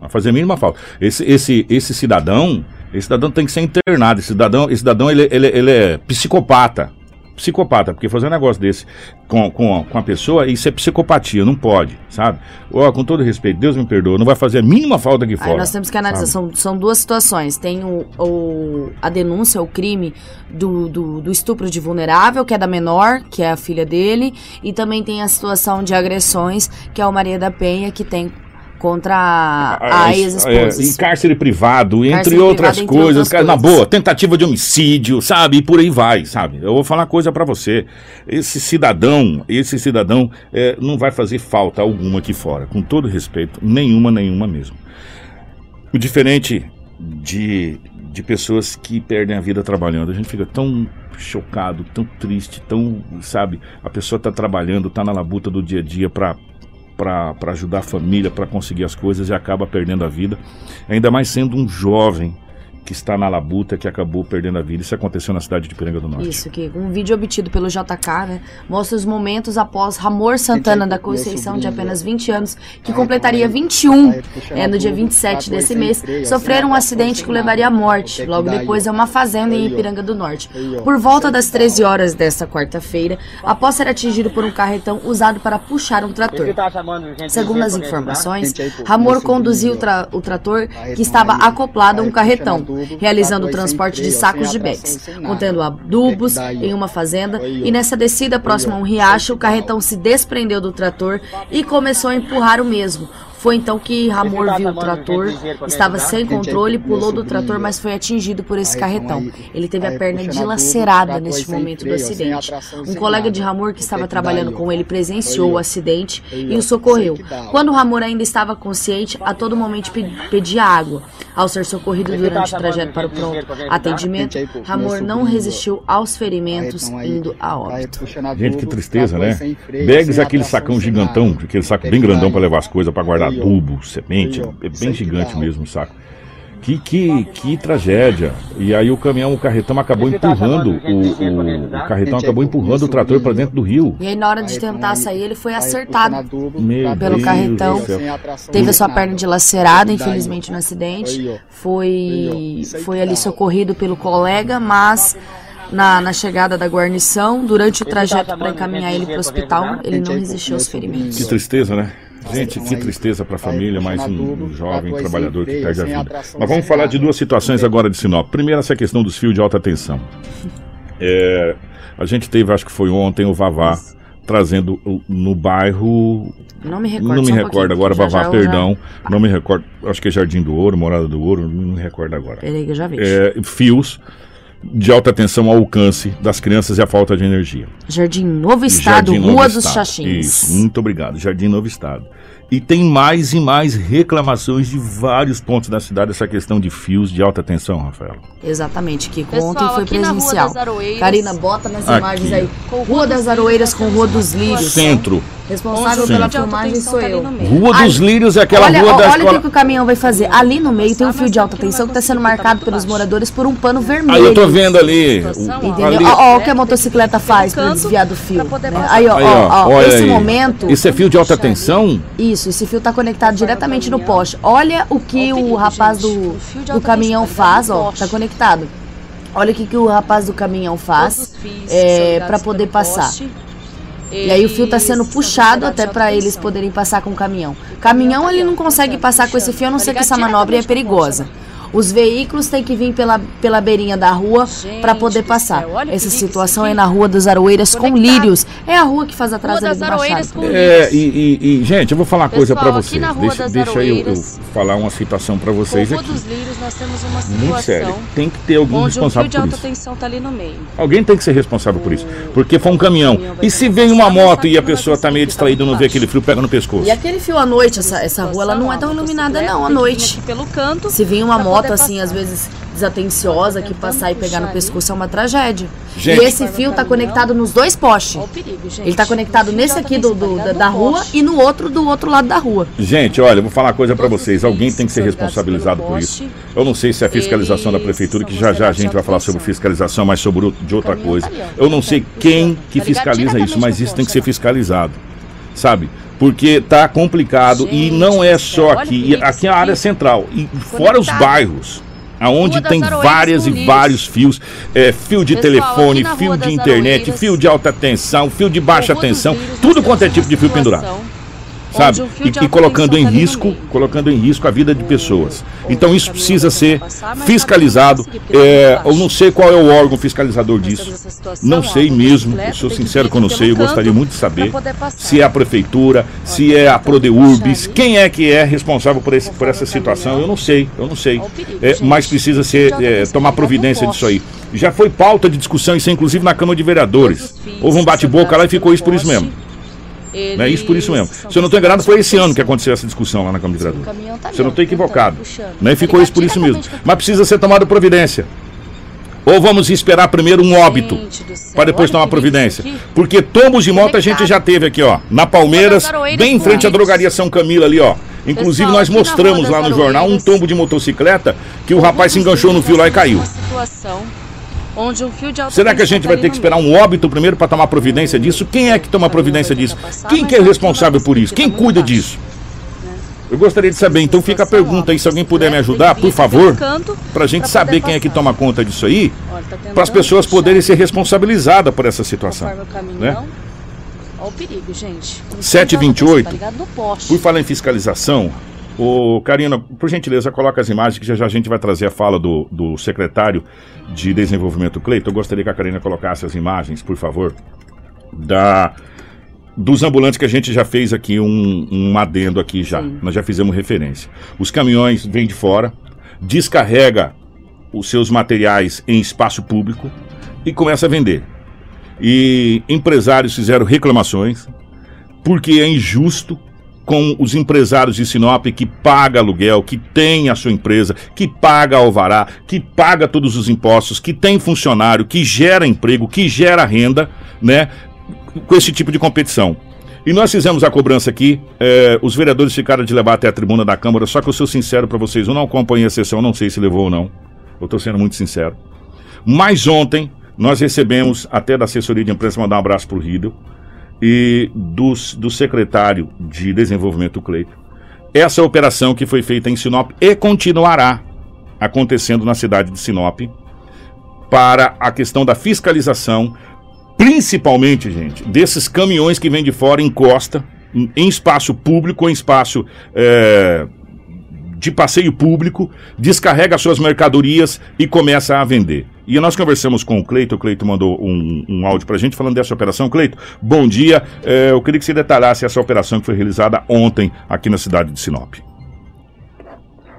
Vai fazer a mínima falta. Esse, esse, esse cidadão, esse cidadão tem que ser internado. Esse cidadão, esse cidadão ele, ele, ele é psicopata. Psicopata, porque fazer um negócio desse com, com, com a pessoa, isso é psicopatia, não pode, sabe? Ó, com todo respeito, Deus me perdoa, não vai fazer a mínima falta aqui Aí fora. nós temos que analisar, são, são duas situações. Tem o, o- a denúncia, o crime do, do, do estupro de vulnerável, que é da menor, que é a filha dele, e também tem a situação de agressões, que é o Maria da Penha, que tem contra a, a Ah, ex-esposa. é, em cárcere privado, entre Cárcere outras privado, entre coisas, outras cara, na coisas. boa, tentativa de homicídio, sabe? E por aí vai, sabe? Eu vou falar uma coisa pra você. Esse cidadão, esse cidadão é, não vai fazer falta alguma aqui fora, com todo respeito, nenhuma, nenhuma mesmo. O diferente de, de pessoas que perdem a vida trabalhando, a gente fica tão chocado, tão triste, tão, sabe? A pessoa tá trabalhando, tá na labuta do dia a dia pra para ajudar a família, para conseguir as coisas e acaba perdendo a vida. Ainda mais sendo um jovem que está na labuta que acabou perdendo a vida. Isso aconteceu na cidade de Piranga do Norte. Isso, que um vídeo obtido pelo JK, né, mostra os momentos após Ramor Santana da Conceição, de apenas 20 anos, que completaria 21 é, no dia 27 desse mês, sofrer um acidente que o levaria à morte, logo depois a uma fazenda em Ipiranga do Norte. Por volta das 13 horas desta quarta-feira, após ser atingido por um carretão usado para puxar um trator. Segundo as informações, Ramor conduziu o, tra- o trator que estava acoplado a um carretão, realizando o transporte de sacos de bags, contendo adubos em uma fazenda, e nessa descida próxima a um riacho, o carretão se desprendeu do trator e começou a empurrar o mesmo. Foi então que Ramor viu o trator, estava sem controle, pulou do trator, mas foi atingido por esse carretão. Ele teve a perna dilacerada neste momento do acidente. Um colega de Ramor que estava trabalhando com ele presenciou o acidente e o socorreu. Quando Ramor ainda estava consciente, a todo momento pedia água. Ao ser socorrido durante o trajeto para o pronto atendimento, Ramor não resistiu aos ferimentos, indo a óbito. Gente, que tristeza, né? Bags é aquele sacão gigantão, aquele saco bem grandão para levar as coisas, para guardar adubo, semente, é bem gigante mesmo o saco. Que, que, que tragédia. E aí o caminhão, o carretão acabou empurrando, o, o, o carretão acabou empurrando o trator para dentro do rio. E aí na hora de tentar sair, ele foi acertado Meu pelo Deus carretão. Teve a sua perna dilacerada, infelizmente, no acidente. Foi, foi ali socorrido pelo colega, mas na, na chegada da guarnição, durante o trajeto para encaminhar ele para o hospital, ele não resistiu aos ferimentos. Que tristeza, né? Gente, que tristeza para a família, mais um jovem trabalhador que perde a vida. Mas vamos falar de duas situações agora de Sinop. Primeiro, essa questão dos fios de alta tensão. É, a gente teve, acho que foi ontem, o Vavá trazendo no bairro. Não me recordo. Não me recordo agora, Vavá, já, perdão. Já... Não me recordo. Acho que é Jardim do Ouro, Morada do Ouro, não me recordo agora. Peraí que eu já vi. É, fios de alta tensão ao alcance das crianças e a falta de energia. Jardim Novo Estado, Jardim Rua Novo dos Estado. Xaxins. Isso, muito obrigado. Jardim Novo Estado. E tem mais e mais reclamações de vários pontos da cidade essa questão de fios de alta tensão, Rafael. Exatamente, que ontem foi presencial. Karina, bota nas aqui. imagens aí. Rua das Aroeiras com Rua dos Lírios. Centro. Responsável pela filmagem sou eu. Rua dos Lírios é aquela olha, rua da Olha o que o caminhão vai fazer. Ali no meio tem um fio de alta tensão que está sendo marcado pelos moradores por um pano vermelho. Aí eu tô vendo ali. Entendeu? Ó, o que a motocicleta faz para desviar do fio. Né? Aí, ó, ó, ó esse momento. Isso é fio de alta tensão? Isso, esse fio está conectado diretamente no poste. Olha o que o rapaz do, do caminhão faz, ó. Tá conectado. Olha o que, que o rapaz do caminhão faz é, para poder passar. E aí o fio está sendo puxado até para eles poderem passar com o caminhão. Caminhão ele não consegue passar com esse fio, a não ser que essa manobra é perigosa. Os veículos têm que vir pela, pela beirinha da rua para poder passar. Essa situação é na Rua das Aroeiras com Lírios. É a rua que faz atrás ali do Machado. É, e, e, e, gente, eu vou falar uma coisa para vocês. Deixa, deixa eu, eu, falar uma situação para vocês aqui. dos Lírios nós temos uma situação Muito sério. Tem que ter alguém responsável por isso. Tensão tá ali no meio. Alguém tem que ser responsável por isso. Porque foi um caminhão. E se vem uma moto e a pessoa está meio distraída e não vê aquele fio, pega no pescoço. E aquele fio à noite, essa, essa rua, ela não é tão iluminada não, à noite. Se vir uma moto assim, às vezes desatenciosa que passar e pegar no pescoço é uma tragédia. Gente. E esse fio está conectado nos dois postes. Ele está conectado nesse aqui do, do da, da, rua e no outro do outro lado da rua. Gente, olha, vou falar uma coisa para vocês. Alguém tem que ser responsabilizado por isso. Eu não sei se é a fiscalização da prefeitura, que já já a gente vai falar sobre fiscalização, mas sobre de outra coisa. Eu não sei quem que fiscaliza isso, mas isso tem que ser fiscalizado. Sabe? Porque tá complicado e não é só aqui. Aqui é a área central. E fora os bairros aonde tem várias e vários fios, é, fio de Pessoal, telefone, fio de internet, fio de alta tensão, fio de baixa tensão, tudo quanto é tipo de fio pendurado sabe? E, e colocando em risco, colocando em risco a vida de pessoas. Então isso precisa ser fiscalizado. É, eu não sei qual é o órgão fiscalizador disso. Não sei mesmo. Eu sou sincero que eu não sei. Eu gostaria muito de saber se é a prefeitura, se é a Prodeurbis, quem é que é responsável por, esse, por essa situação. Eu não sei. Eu não sei. É, mas precisa ser é, tomar providência disso aí. Já foi pauta de discussão isso, inclusive na Câmara de Vereadores. Houve um bate-boca lá e ficou isso por isso mesmo. Ele... É isso por isso mesmo. Se eu não estou enganado, foi esse ano que aconteceu essa discussão lá na Câmara de Vereadores. Tá Se eu não estou equivocado. Né? Ficou isso por isso mesmo. Mas precisa ser tomada providência. Ou vamos esperar primeiro um óbito para depois tomar providência? Porque tombos de moto a gente já teve aqui, ó. Na Palmeiras, bem em frente à drogaria São Camilo ali, ó. Inclusive nós mostramos lá no jornal um tombo de motocicleta que o rapaz se enganchou no fio lá e caiu onde um fio de Será que a gente vai ter que esperar um óbito primeiro para tomar providência disso? Quem é que toma providência disso? Quem que é responsável por isso? Quem cuida disso? Eu gostaria de saber, então fica a pergunta aí, se alguém puder me ajudar, por favor, para a gente saber quem é que toma conta disso aí, para as pessoas poderem ser responsabilizadas por essa situação. Né? Olha o perigo, gente. 728. Por falar em fiscalização, o Karina, por gentileza, coloca as imagens que já, já a gente vai trazer a fala do, do secretário de Desenvolvimento Cleiton. Eu gostaria que a Karina colocasse as imagens, por favor, da dos ambulantes que a gente já fez aqui um, um adendo aqui já. Sim. Nós já fizemos referência. Os caminhões vêm de fora, descarrega os seus materiais em espaço público e começa a vender. E empresários fizeram reclamações porque é injusto com os empresários de Sinop que paga aluguel, que tem a sua empresa, que paga alvará, que paga todos os impostos, que tem funcionário, que gera emprego, que gera renda, né? Com esse tipo de competição. E nós fizemos a cobrança aqui, eh, os vereadores ficaram de levar até a tribuna da Câmara, só que eu sou sincero para vocês, eu não acompanhei a sessão, não sei se levou ou não. Eu estou sendo muito sincero. Mas ontem nós recebemos, até da assessoria de imprensa, mandar um abraço para o e dos, do secretário de Desenvolvimento Cleito. Essa operação que foi feita em Sinop e continuará acontecendo na cidade de Sinop para a questão da fiscalização, principalmente, gente, desses caminhões que vêm de fora em costa, em espaço público, em espaço é, de passeio público, descarrega suas mercadorias e começa a vender. E nós conversamos com o Cleito, o Cleito mandou um, um áudio pra gente falando dessa operação. Cleito, bom dia. É, eu queria que você detalhasse essa operação que foi realizada ontem aqui na cidade de Sinop.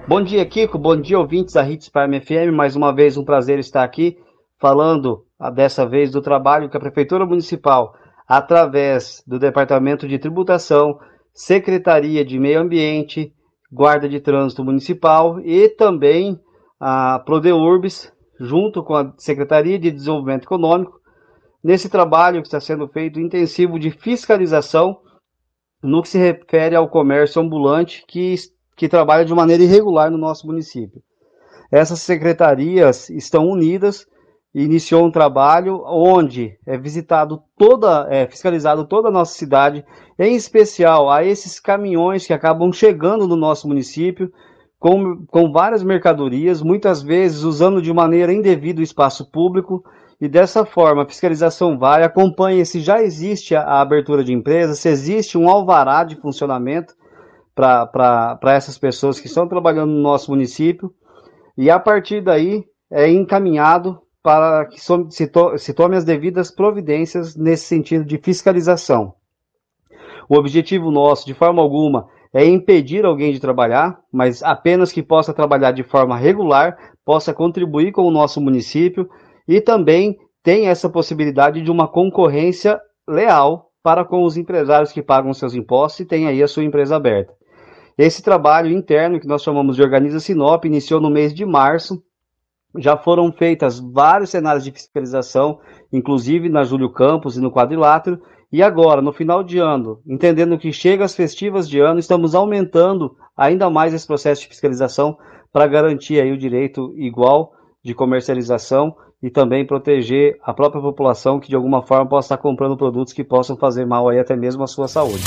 Bom dia, Kiko. Bom dia, ouvintes da Hits Prime FM. Mais uma vez, um prazer estar aqui falando ah, dessa vez do trabalho que a Prefeitura Municipal, através do Departamento de Tributação, Secretaria de Meio Ambiente, Guarda de Trânsito Municipal e também a Prodeurbis, junto com a Secretaria de Desenvolvimento Econômico, nesse trabalho que está sendo feito intensivo de fiscalização no que se refere ao comércio ambulante que, que trabalha de maneira irregular no nosso município. Essas secretarias estão unidas e iniciou um trabalho onde é visitado toda, é fiscalizado toda a nossa cidade, em especial a esses caminhões que acabam chegando no nosso município com, com várias mercadorias, muitas vezes usando de maneira indevida o espaço público, e dessa forma a fiscalização vai, acompanha se já existe a, a abertura de empresa, se existe um alvará de funcionamento para essas pessoas que estão trabalhando no nosso município, e a partir daí é encaminhado para que se, to se tome as devidas providências nesse sentido de fiscalização. O objetivo nosso, de forma alguma, é impedir alguém de trabalhar, mas apenas que possa trabalhar de forma regular, possa contribuir com o nosso município e também tem essa possibilidade de uma concorrência leal para com os empresários que pagam seus impostos e têm aí a sua empresa aberta. Esse trabalho interno, que nós chamamos de Organiza Sinop, iniciou no mês de março. Já foram feitas vários cenários de fiscalização, inclusive na Júlio Campos e no Quadrilátero, e agora, no final de ano, entendendo que chega as festivas de ano, estamos aumentando ainda mais esse processo de fiscalização para garantir aí o direito igual de comercialização e também proteger a própria população que de alguma forma possa estar comprando produtos que possam fazer mal aí até mesmo à sua saúde.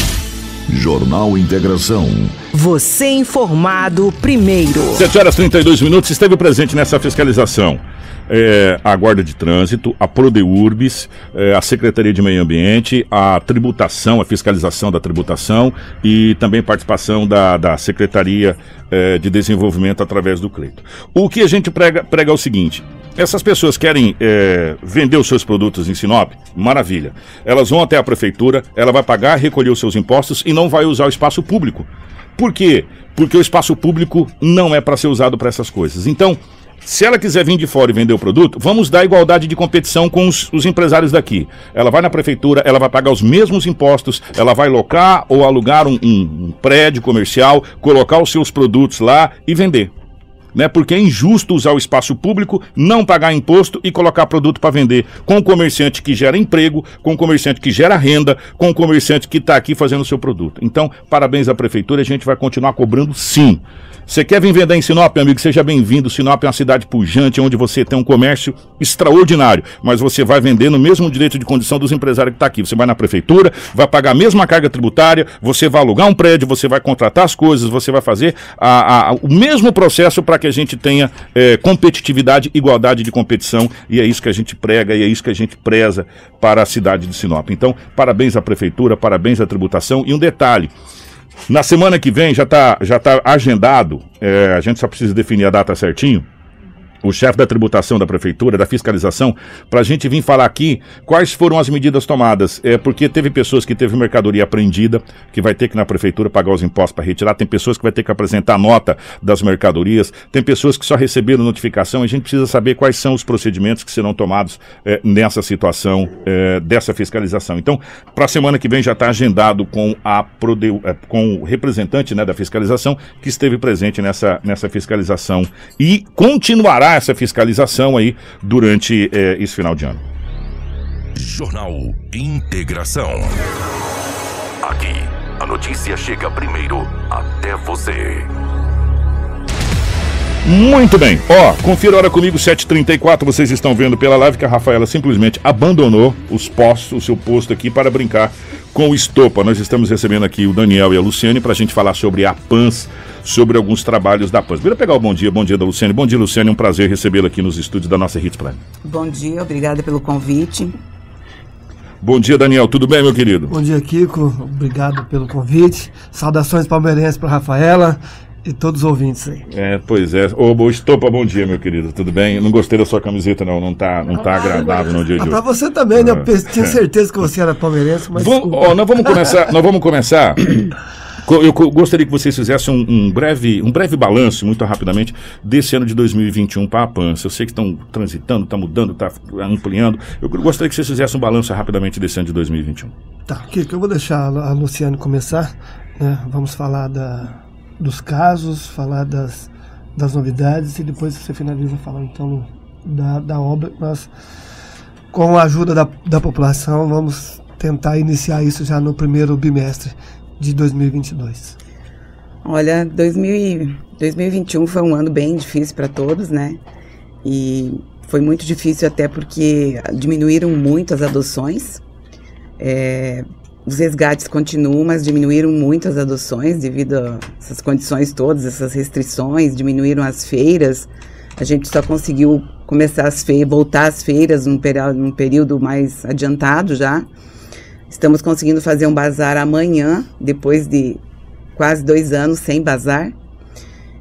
Jornal Integração. Você informado primeiro. 7 horas 32 minutos esteve presente nessa fiscalização é, a Guarda de Trânsito, a Prodeurbis, é, a Secretaria de Meio Ambiente, a tributação, a fiscalização da tributação e também participação da, da Secretaria é, de Desenvolvimento através do Cleito. O que a gente prega, prega é o seguinte: essas pessoas querem é, vender os seus produtos em Sinop? Maravilha. Elas vão até a prefeitura, ela vai pagar, recolher os seus impostos e não vai usar o espaço público. Por quê? Porque o espaço público não é para ser usado para essas coisas. Então, se ela quiser vir de fora e vender o produto, vamos dar igualdade de competição com os, os, empresários daqui. Ela vai na prefeitura, ela vai pagar os mesmos impostos, ela vai locar ou alugar um, um, um prédio comercial, colocar os seus produtos lá e vender. Né? Porque é injusto usar o espaço público, não pagar imposto e colocar produto para vender com o comerciante que gera emprego, com o comerciante que gera renda, com o comerciante que está aqui fazendo o seu produto. Então, parabéns à prefeitura, a gente vai continuar cobrando sim. Você quer vir vender em Sinop, amigo? Seja bem-vindo. Sinop é uma cidade pujante, onde você tem um comércio extraordinário, mas você vai vender no mesmo direito de condição dos empresários que está aqui. Você vai na prefeitura, vai pagar a mesma carga tributária, você vai alugar um prédio, você vai contratar as coisas, você vai fazer a, a, o mesmo processo para que a gente tenha é, competitividade, igualdade de competição, e é isso que a gente prega e é isso que a gente preza para a cidade de Sinop. Então, parabéns à prefeitura, parabéns à tributação. E um detalhe. Na semana que vem já está já tá agendado, é, a gente só precisa definir a data certinho. O chefe da tributação da prefeitura, da fiscalização, para a gente vir falar aqui quais foram as medidas tomadas. É porque teve pessoas que teve mercadoria apreendida, que vai ter que na prefeitura pagar os impostos para retirar, tem pessoas que vai ter que apresentar nota das mercadorias, tem pessoas que só receberam notificação. A gente precisa saber quais são os procedimentos que serão tomados é, nessa situação é, dessa fiscalização. Então, para a semana que vem já está agendado com a é, com o representante né, da fiscalização que esteve presente nessa, nessa fiscalização e continuará essa fiscalização aí durante é, esse final de ano. Jornal Integração. Aqui, a notícia chega primeiro até você. Muito bem. Ó, confira a hora comigo, 7h34. Vocês estão vendo pela live que a Rafaela simplesmente abandonou os postos, o seu posto aqui para brincar com o Estopa. Nós estamos recebendo aqui o Daniel e a Luciane para a gente falar sobre a PANS, sobre alguns trabalhos da PANS. Vira pegar o bom dia, bom dia da Luciane. Bom dia, Luciane. Um prazer recebê-la aqui nos estúdios da nossa Hits Plan. Bom dia, obrigada pelo convite. Bom dia, Daniel. Tudo bem, meu querido? Bom dia, Kiko. Obrigado pelo convite. Saudações palmeirenses para Rafaela e todos os ouvintes aí. É, pois é. Ô, ô, Estopa, bom dia, meu querido. Tudo bem? Eu não gostei da sua camiseta, não. Não tá, não tá agradável no dia de Ah, hoje. pra você também, né? Eu pe- tinha certeza que você era palmeirense, mas. Vamos, ó, nós vamos começar. nós vamos começar. Eu gostaria que vocês fizessem um, um breve, um breve balanço, muito rapidamente, desse ano de 2021 para a PANS. Eu sei que estão transitando, está mudando, está ampliando. Eu gostaria que vocês fizessem um balanço rapidamente desse ano de 2021. Tá, Kiko, eu vou deixar a Luciane começar. né? Vamos falar da, dos casos, falar das, das novidades e depois você finaliza falando então da, da obra. Nós, com a ajuda da, da população, vamos tentar iniciar isso já no primeiro bimestre de 2022. Olha, 2000 e- 2021 foi um ano bem difícil para todos, né? E foi muito difícil até porque diminuíram muito as adoções. É, os resgates continuam, mas diminuíram muito as adoções devido a essas condições todas, essas restrições, diminuíram as feiras. A gente só conseguiu começar as feiras, voltar às feiras num período mais adiantado já. Estamos conseguindo fazer um bazar amanhã, depois de quase dois anos sem bazar.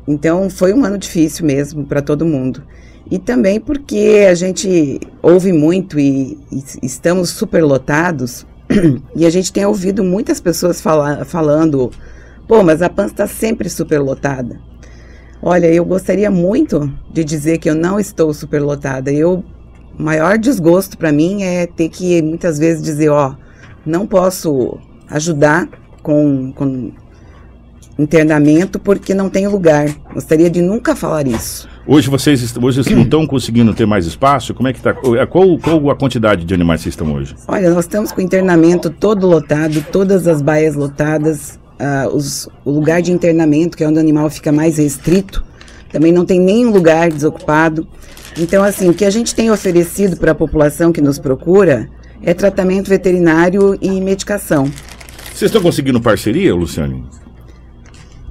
Então foi um ano difícil mesmo para todo mundo. E também porque a gente ouve muito e, e estamos super lotados e a gente tem ouvido muitas pessoas fala, falando: pô, mas a PAN está sempre super lotada. Olha, eu gostaria muito de dizer que eu não estou super lotada. Eu, o maior desgosto para mim é ter que muitas vezes dizer: ó, não posso ajudar com, com internamento porque não tem lugar. Gostaria de nunca falar isso. Hoje vocês hoje não estão conseguindo ter mais espaço? Como é que está? Qual, qual a quantidade de animais vocês estão hoje? Olha, nós estamos com o internamento todo lotado, todas as baias lotadas, ah, os- o lugar de internamento, que é onde o animal fica mais restrito, também não tem nenhum lugar desocupado. Então, assim, o que a gente tem oferecido para a população que nos procura é tratamento veterinário e medicação. Vocês estão conseguindo parceria, Luciane?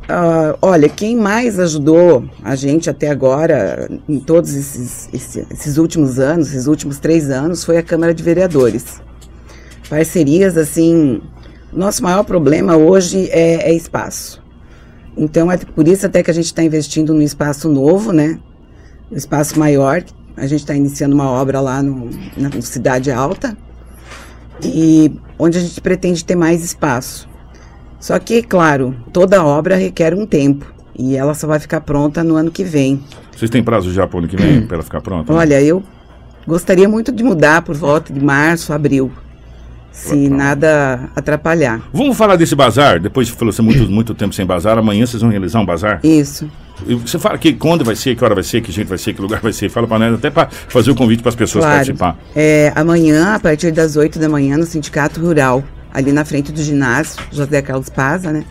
Ah, olha, quem mais ajudou a gente até agora, em todos esses, esse- esses últimos anos, esses últimos três anos, foi a Câmara de Vereadores. Parcerias, assim, nosso maior problema hoje é, é espaço. Então, é por isso até que a gente está investindo num espaço novo, né? Um espaço maior. A gente está iniciando uma obra lá no, na Cidade Alta, e onde a gente pretende ter mais espaço. Só que, claro, toda obra requer um tempo e ela só vai ficar pronta no ano que vem. Vocês têm prazo já para o ano que vem para ela ficar pronta? né? Olha, eu gostaria muito de mudar por volta de março, abril, se nada atrapalhar. Vamos falar desse bazar? Depois que falou assim, muito, muito tempo sem bazar, amanhã vocês vão realizar um bazar? Isso. Você fala que quando vai ser, que hora vai ser, que jeito vai ser, que lugar vai ser. Fala para nós, até para fazer o convite para as pessoas Claro. participar. É, amanhã, a partir das 8 da manhã, no Sindicato Rural, ali na frente do ginásio, José Carlos Paza, né?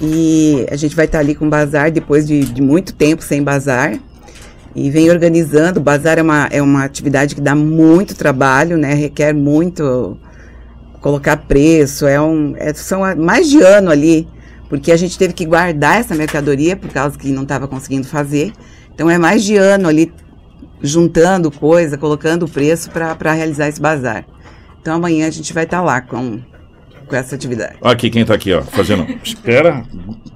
E a gente vai estar ali com o bazar depois de, de muito tempo sem bazar. E vem organizando. O bazar é uma, é uma atividade que dá muito trabalho, né? Requer muito colocar preço. É um, é- são mais de ano ali, porque a gente teve que guardar essa mercadoria por causa que não estava conseguindo fazer. Então é mais de ano ali juntando coisa, colocando o preço para realizar esse bazar. Então amanhã a gente vai estar lá com, com essa atividade. Aqui, quem tá aqui, ó, fazendo. Espera.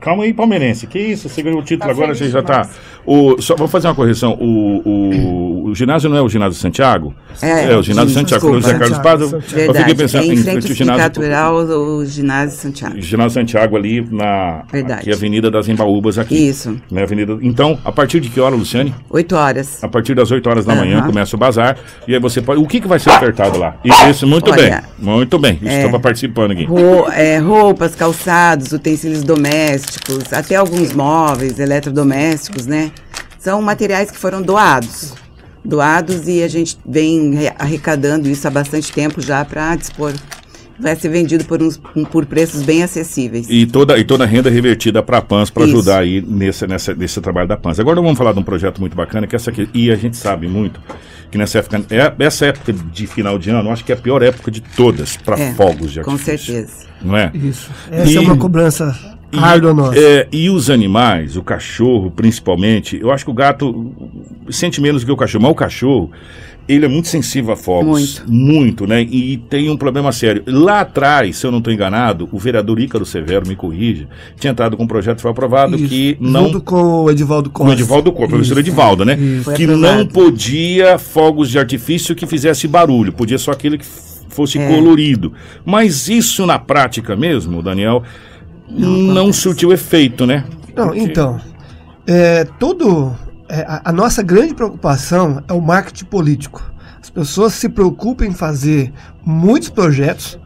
Calma aí, palmeirense. Que isso? Você ganhou o título Tá agora, feliz você já tá. O, só vou fazer uma correção. O, o, o ginásio não é o ginásio Santiago? É, o ginásio Santiago. desculpa. José Carlos Paz. eu- fiquei pensando é em frente ao ginásio. Sindicato Rural, o ginásio Santiago. Ginásio Santiago ali na aqui, Avenida das Embaúbas aqui. Isso. Né, Avenida... Então, a partir de que hora, Luciane? 8 horas. A partir das 8 horas da manhã Aham. começa o bazar. E aí você pode. O que, que vai ser ofertado lá? Isso, muito Olha, bem. Muito bem. é, Estava participando aqui. Ro- é, roupas, calçados, utensílios domésticos, até alguns móveis, eletrodomésticos, né? São materiais que foram doados. Doados e a gente vem re- arrecadando isso há bastante tempo já para dispor. Vai ser vendido por, uns, por preços bem acessíveis. E toda, e toda a renda revertida para a PANS para ajudar aí nesse, nessa, nesse trabalho da PANS. Agora vamos falar de um projeto muito bacana, que é essa aqui, e a gente sabe muito que nessa época, é, essa época de final de ano, eu acho que é a pior época de todas para É, fogos de com artifício. certeza. Não é? Isso. Essa E- é uma cobrança E, árdua nossa. é, e os animais, o cachorro principalmente, eu acho que o gato sente menos que o cachorro, mas o cachorro, ele é muito sensível a fogos. Muito. Muito, né? E tem um problema sério. Lá atrás, se eu não estou enganado, o vereador Ícaro Severo, me corrija, tinha entrado com um projeto que foi aprovado Isso. que não Junto com o Edivaldo com o Costa. Edivaldo Corpo, professor. Edivaldo, né? Isso. Que não podia fogos de artifício que fizesse barulho, podia só aquele que fosse É. colorido. Mas isso na prática mesmo, Daniel, não, acontece. surtiu efeito, né? Não, Porque- então, é, todo, é, a, a nossa grande preocupação é o marketing político. As pessoas se preocupam em fazer muitos projetos,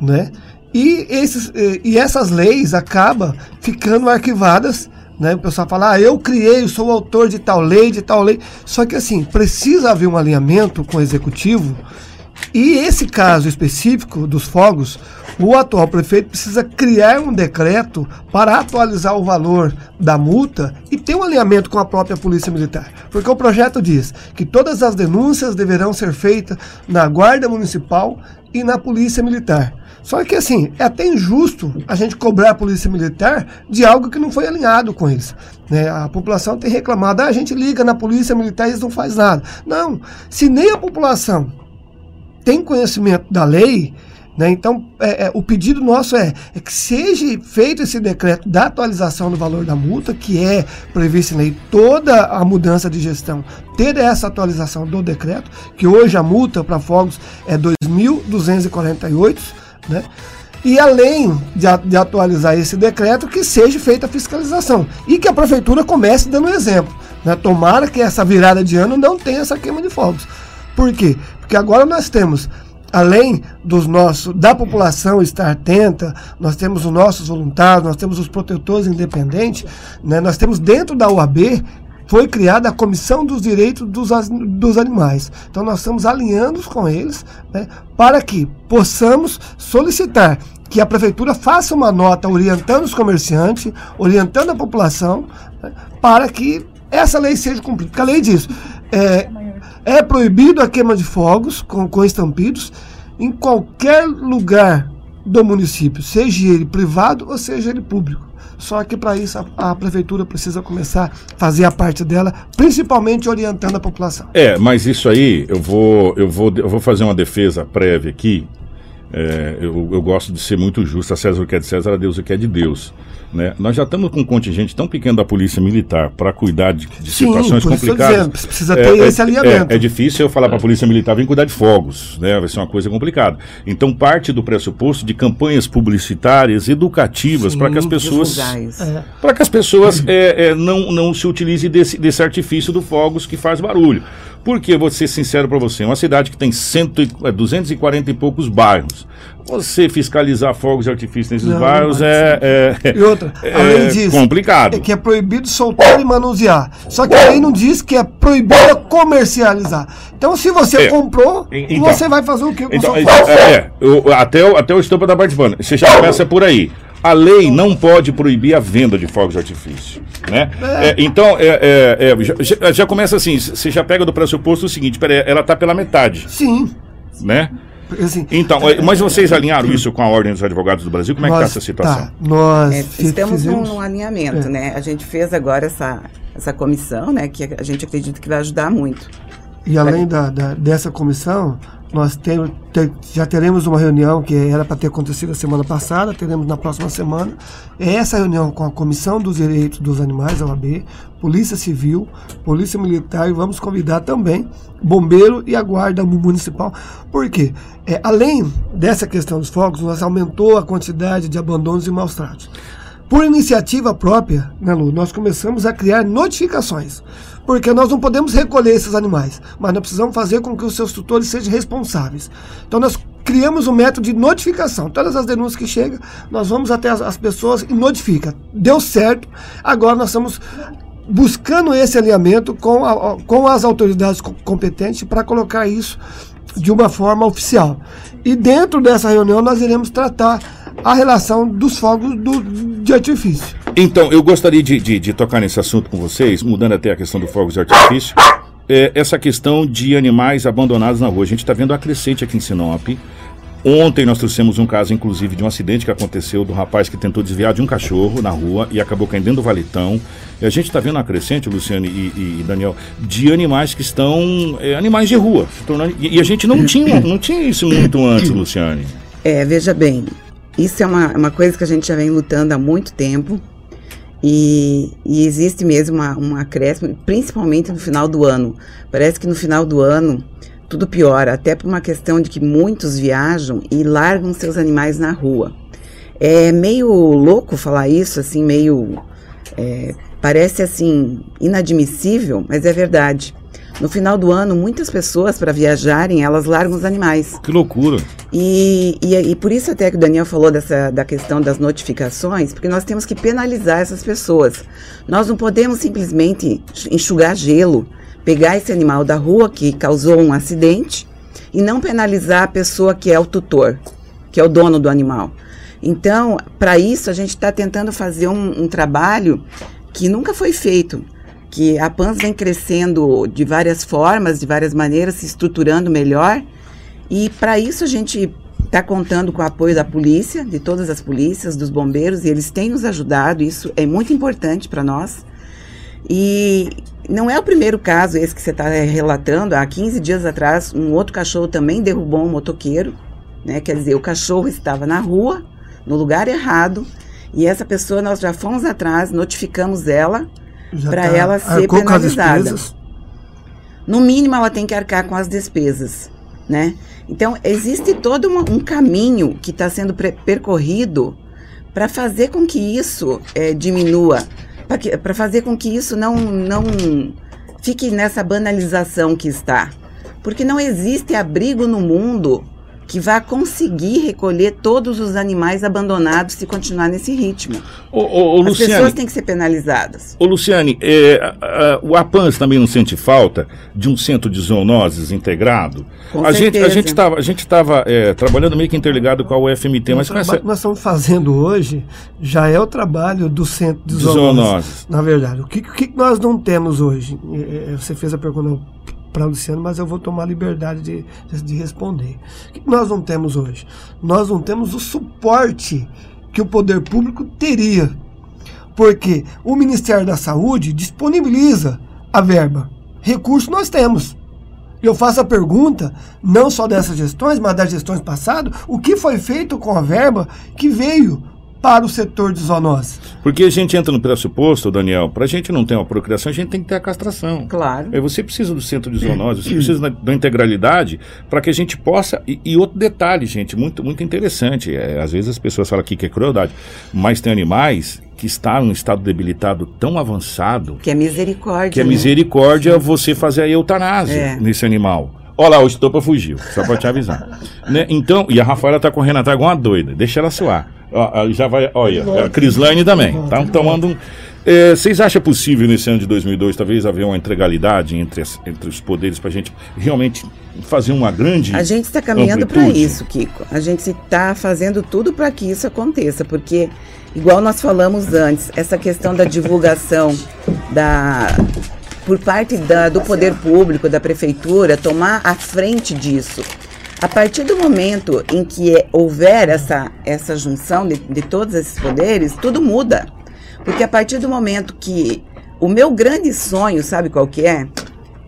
né? E, esses, e essas leis acabam ficando arquivadas, né? O pessoal fala, ah, eu criei, eu sou o autor de tal lei, de tal lei. Só que assim, precisa haver um alinhamento com o executivo e esse caso específico dos fogos, o atual prefeito precisa criar um decreto para atualizar o valor da multa e ter um alinhamento com a própria Polícia Militar. Porque o projeto diz que todas as denúncias deverão ser feitas na Guarda Municipal e na Polícia Militar. Só que assim, é até injusto a gente cobrar a Polícia Militar de algo que não foi alinhado com eles. né? A população tem reclamado, ah, a gente liga na Polícia Militar e eles não faz nada. Não, se nem a população tem conhecimento da lei, né? então é, é, o pedido nosso é, é que seja feito esse decreto da atualização do valor da multa, que é previsto em lei toda a mudança de gestão, ter essa atualização do decreto, que hoje a multa para fogos é 2.248, né? E além de, atualizar esse decreto, que seja feita a fiscalização. E que a prefeitura comece dando exemplo. Né? Tomara que essa virada de ano não tenha essa queima de fogos. Por quê? Porque agora nós temos, além dos nossos, da população estar atenta, nós temos os nossos voluntários, nós temos os protetores independentes, né? nós temos dentro da UAB foi criada a Comissão dos Direitos dos, dos Animais. Então nós estamos alinhando com eles né, para que possamos solicitar que a prefeitura faça uma nota orientando os comerciantes, orientando a população, né, para que essa lei seja cumprida. Porque a lei diz, é, é proibido a queima de fogos com, com estampidos em qualquer lugar do município, seja ele privado ou seja ele público. Só que para isso a, a prefeitura precisa começar a fazer a parte dela, principalmente orientando a população. É, mas isso aí, eu vou, eu vou, eu vou fazer uma defesa prévia aqui. É, eu, eu gosto de ser muito justo. A César o que é de César, a Deus o que é de Deus. Né? Nós já estamos com um contingente tão pequeno da Polícia Militar para cuidar de, de Sim, situações por isso eu tô complicadas. dizendo, precisa ter esse alinhamento. É, é difícil eu falar para a Polícia Militar vir cuidar de fogos, né? Vai ser uma coisa complicada. Então parte do pressuposto de campanhas publicitárias, educativas, para que as pessoas. É. para que as pessoas é, é, não, não se utilizem desse, desse artifício do fogos que faz barulho. Porque, vou ser sincero para você, é uma cidade que tem cento e, é, 240 e poucos bairros. Você fiscalizar fogos de artifício nesses Não, bairros não é, é, E outra, é além disso, complicado. é que é proibido soltar e manusear. Só que a lei não diz que é proibido comercializar. Então, se você É. comprou, então. você vai fazer o que com Então, seu é, é, eu- até, o, até o estampa da participando. Você já começa por aí. A lei não pode proibir a venda de fogos de artifício. Né? É, então, é, é, é, já- já, já começa assim: você já pega do pressuposto o seguinte: peraí, ela está pela metade. Sim. Né? Assim, Então, é, mas vocês alinharam isso com a Ordem dos Advogados do Brasil? Como é que está essa situação? tá, nós É, estamos num, fizemos... num alinhamento, É. né? A gente fez agora essa, essa comissão, né? Que a gente acredita que vai ajudar muito. E além da, da- dessa comissão, Nós temos, te- já teremos uma reunião que era para ter acontecido a semana passada, teremos na próxima semana. É essa reunião com a Comissão dos Direitos dos Animais, a OAB, Polícia Civil, Polícia Militar e vamos convidar também Bombeiro e a Guarda Municipal. Por quê? É, além dessa questão dos fogos, nós aumentou a quantidade de abandonos e maus tratos. Por iniciativa própria, né, Lu, nós começamos a criar notificações. Porque nós não podemos recolher esses animais, mas nós precisamos fazer com que os seus tutores sejam responsáveis. Então nós criamos um método de notificação. Todas as denúncias que chegam, nós vamos até as, as pessoas e notifica. Deu certo, agora nós estamos buscando esse alinhamento com, a- com as autoridades co- competentes para colocar isso de uma forma oficial. E dentro dessa reunião nós iremos tratar a relação dos fogos do- de artifício. Então, eu gostaria de, de- de tocar nesse assunto com vocês, mudando até a questão do fogos de artifício. É, essa questão de animais abandonados na rua. A gente está vendo a crescente aqui em Sinop. Ontem nós trouxemos um caso, inclusive, de um acidente que aconteceu do rapaz que tentou desviar de um cachorro na rua e acabou caindo dentro do valetão. E a gente está vendo a crescente, Luciano e, e- Daniel, de animais que estão. é, animais de rua. tornando- e, e a gente não tinha, não tinha isso muito antes, Luciane. É, veja bem, isso é uma, uma coisa que a gente já vem lutando há muito tempo e, e existe mesmo uma, um acréscimo, principalmente no final do ano. Parece que no final do ano tudo piora, até por uma questão de que muitos viajam e largam seus animais na rua. É meio louco falar isso, assim, meio. é, parece assim, inadmissível, mas é verdade. No final do ano, muitas pessoas, para viajarem, elas largam os animais. Que loucura. E, e, e por isso até que o Daniel falou dessa, da questão das notificações, porque nós temos que penalizar essas pessoas. Nós não podemos simplesmente enxugar gelo, pegar esse animal da rua que causou um acidente e não penalizar a pessoa que é o tutor, que é o dono do animal. Então, para isso, a gente está tentando fazer um, um trabalho que nunca foi feito, que a PANS vem crescendo de várias formas, de várias maneiras, se estruturando melhor. E para isso a gente está contando com o apoio da polícia, de todas as polícias, dos bombeiros, e eles têm nos ajudado, isso é muito importante para nós. E não é o primeiro caso esse que você está relatando. Há 15 dias atrás, um outro cachorro também derrubou um motoqueiro. Né? Quer dizer, o cachorro estava na rua, no lugar errado, e essa pessoa nós já fomos atrás, notificamos ela para tá- ela ser penalizada. No mínimo, ela tem que arcar com as despesas, né? Então, existe todo uma- um caminho que está sendo percorrido para fazer com que isso eh, diminua, para fazer com que isso não, não fique nessa banalização que está. Porque não existe abrigo no mundo que vá conseguir recolher todos os animais abandonados se continuar nesse ritmo. Ô, ô, ô, As Luciane, pessoas têm que ser penalizadas. Ô Luciane, é, a- a- o APANS também não sente falta de um centro de zoonoses integrado? Com a gente a certeza. gente estava a gente estava é, trabalhando meio que interligado com a UFMT, mas o com essa que nós estamos fazendo hoje já é o trabalho do centro de De zoonoses. zoonoses. Na verdade, o que, o que nós não temos hoje? É, é, Você fez a pergunta para Luciano, mas eu vou tomar liberdade de, de- de responder. O que nós não temos hoje? Nós não temos o suporte que o poder público teria. Porque o Ministério da Saúde disponibiliza a verba. Recurso nós temos. Eu faço a pergunta, não só dessas gestões, mas das gestões passadas, o que foi feito com a verba que veio para o setor de zoonose? Porque a gente entra no pressuposto, Daniel, para a gente não ter uma procriação, a gente tem que ter a castração. Claro. Aí você precisa do centro de zoonose, você precisa da, da integralidade para que a gente possa. E, e outro detalhe, gente, muito, muito interessante. é, às vezes as pessoas falam aqui que é crueldade, mas tem animais que estão em um estado debilitado tão avançado Que é misericórdia. que é né? misericórdia você fazer a eutanásia É. nesse animal. Olha lá, o estopa fugiu, só pra te avisar. né? Então, e a Rafaela tá correndo atrás igual uma doida, deixa ela suar. Ó, ó, já vai, olha, a Crislane também, tá tomando um... É, vocês acham possível nesse ano de 2002 talvez haver uma integralidade entre, as- entre os poderes pra gente realmente fazer uma grande A gente está caminhando para isso, Kiko. A gente está fazendo tudo para que isso aconteça, porque, igual nós falamos antes, essa questão da divulgação da por parte da- do poder público, da prefeitura, tomar a frente disso. A partir do momento em que é- houver essa, essa junção de, de todos esses poderes, tudo muda. Porque a partir do momento que o meu grande sonho, sabe qual que é?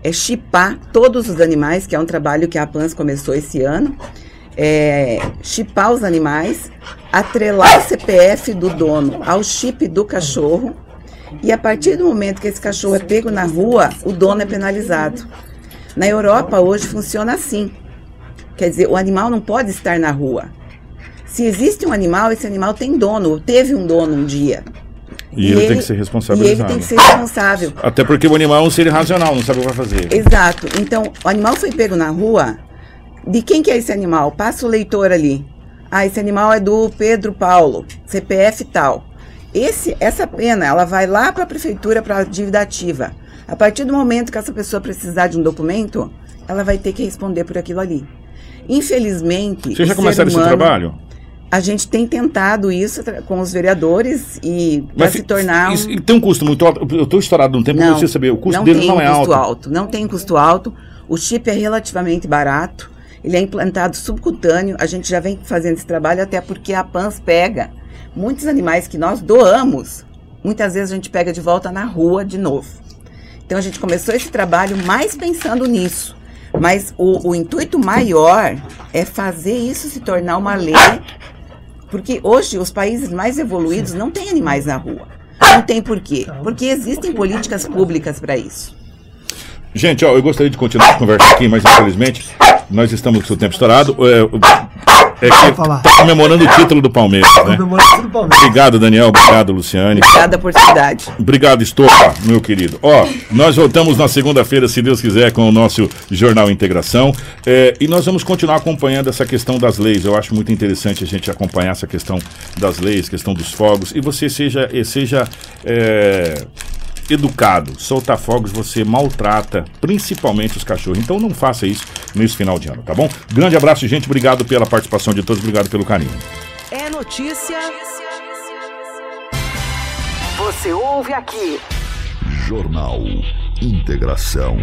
é chipar todos os animais, que é um trabalho que a PANS começou esse ano. É, chipar os animais, atrelar o CPF do dono ao chip do cachorro. E a partir do momento que esse cachorro é pego na rua, o dono é penalizado. Na Europa hoje funciona assim. Quer dizer, o animal não pode estar na rua. Se existe um animal, esse animal tem dono, teve um dono um dia. E, e ele, ele, tem que ser responsabilizado. E ele tem que ser responsável. Até porque o animal é um ser irracional, não sabe o que vai fazer. Exato. Então, o animal foi pego na rua. De quem que é esse animal? Passa o leitor ali. Ah, esse animal é do Pedro Paulo, CPF tal. Esse, essa pena, ela vai lá para a prefeitura para a dívida ativa. A partir do momento que essa pessoa precisar de um documento, ela vai ter que responder por aquilo ali. Infelizmente. Vocês já começaram humano, esse trabalho? A gente tem tentado isso com os vereadores e vai se tornar. Um... tem um custo muito alto. Eu estou estourado um tempo, não, preciso saber. O custo dele não é alto. Não tem custo alto. Não tem custo alto. O chip é relativamente barato. Ele é implantado subcutâneo. A gente já vem fazendo esse trabalho até porque a PANS pega muitos animais que nós doamos. Muitas vezes a gente pega de volta na rua de novo. Então a gente começou esse trabalho mais pensando nisso. Mas o, o intuito maior é fazer isso se tornar uma lei porque hoje os países mais evoluídos não têm animais na rua. Não tem por quê? Porque existem políticas públicas para isso. Gente, ó, eu gostaria de continuar a conversa aqui, mas infelizmente nós estamos com o tempo estourado. É, é que tá comemorando o título do Palmeiras, né? Obrigado, Daniel. Obrigado, Luciane. Obrigada por cidade. Obrigado, Estopa, meu querido. Ó, nós voltamos na segunda-feira, se Deus quiser, com o nosso Jornal Integração. É, e nós vamos continuar acompanhando essa questão das leis. Eu acho muito interessante a gente acompanhar essa questão das leis, questão dos fogos. E você seja, seja é, educado. Soltar fogos você maltrata, principalmente os cachorros. Então não faça isso nesse final de ano, tá bom? Grande abraço, gente. Obrigado pela participação de todos. Obrigado pelo carinho. É notícia. Você ouve aqui. Jornal Integração.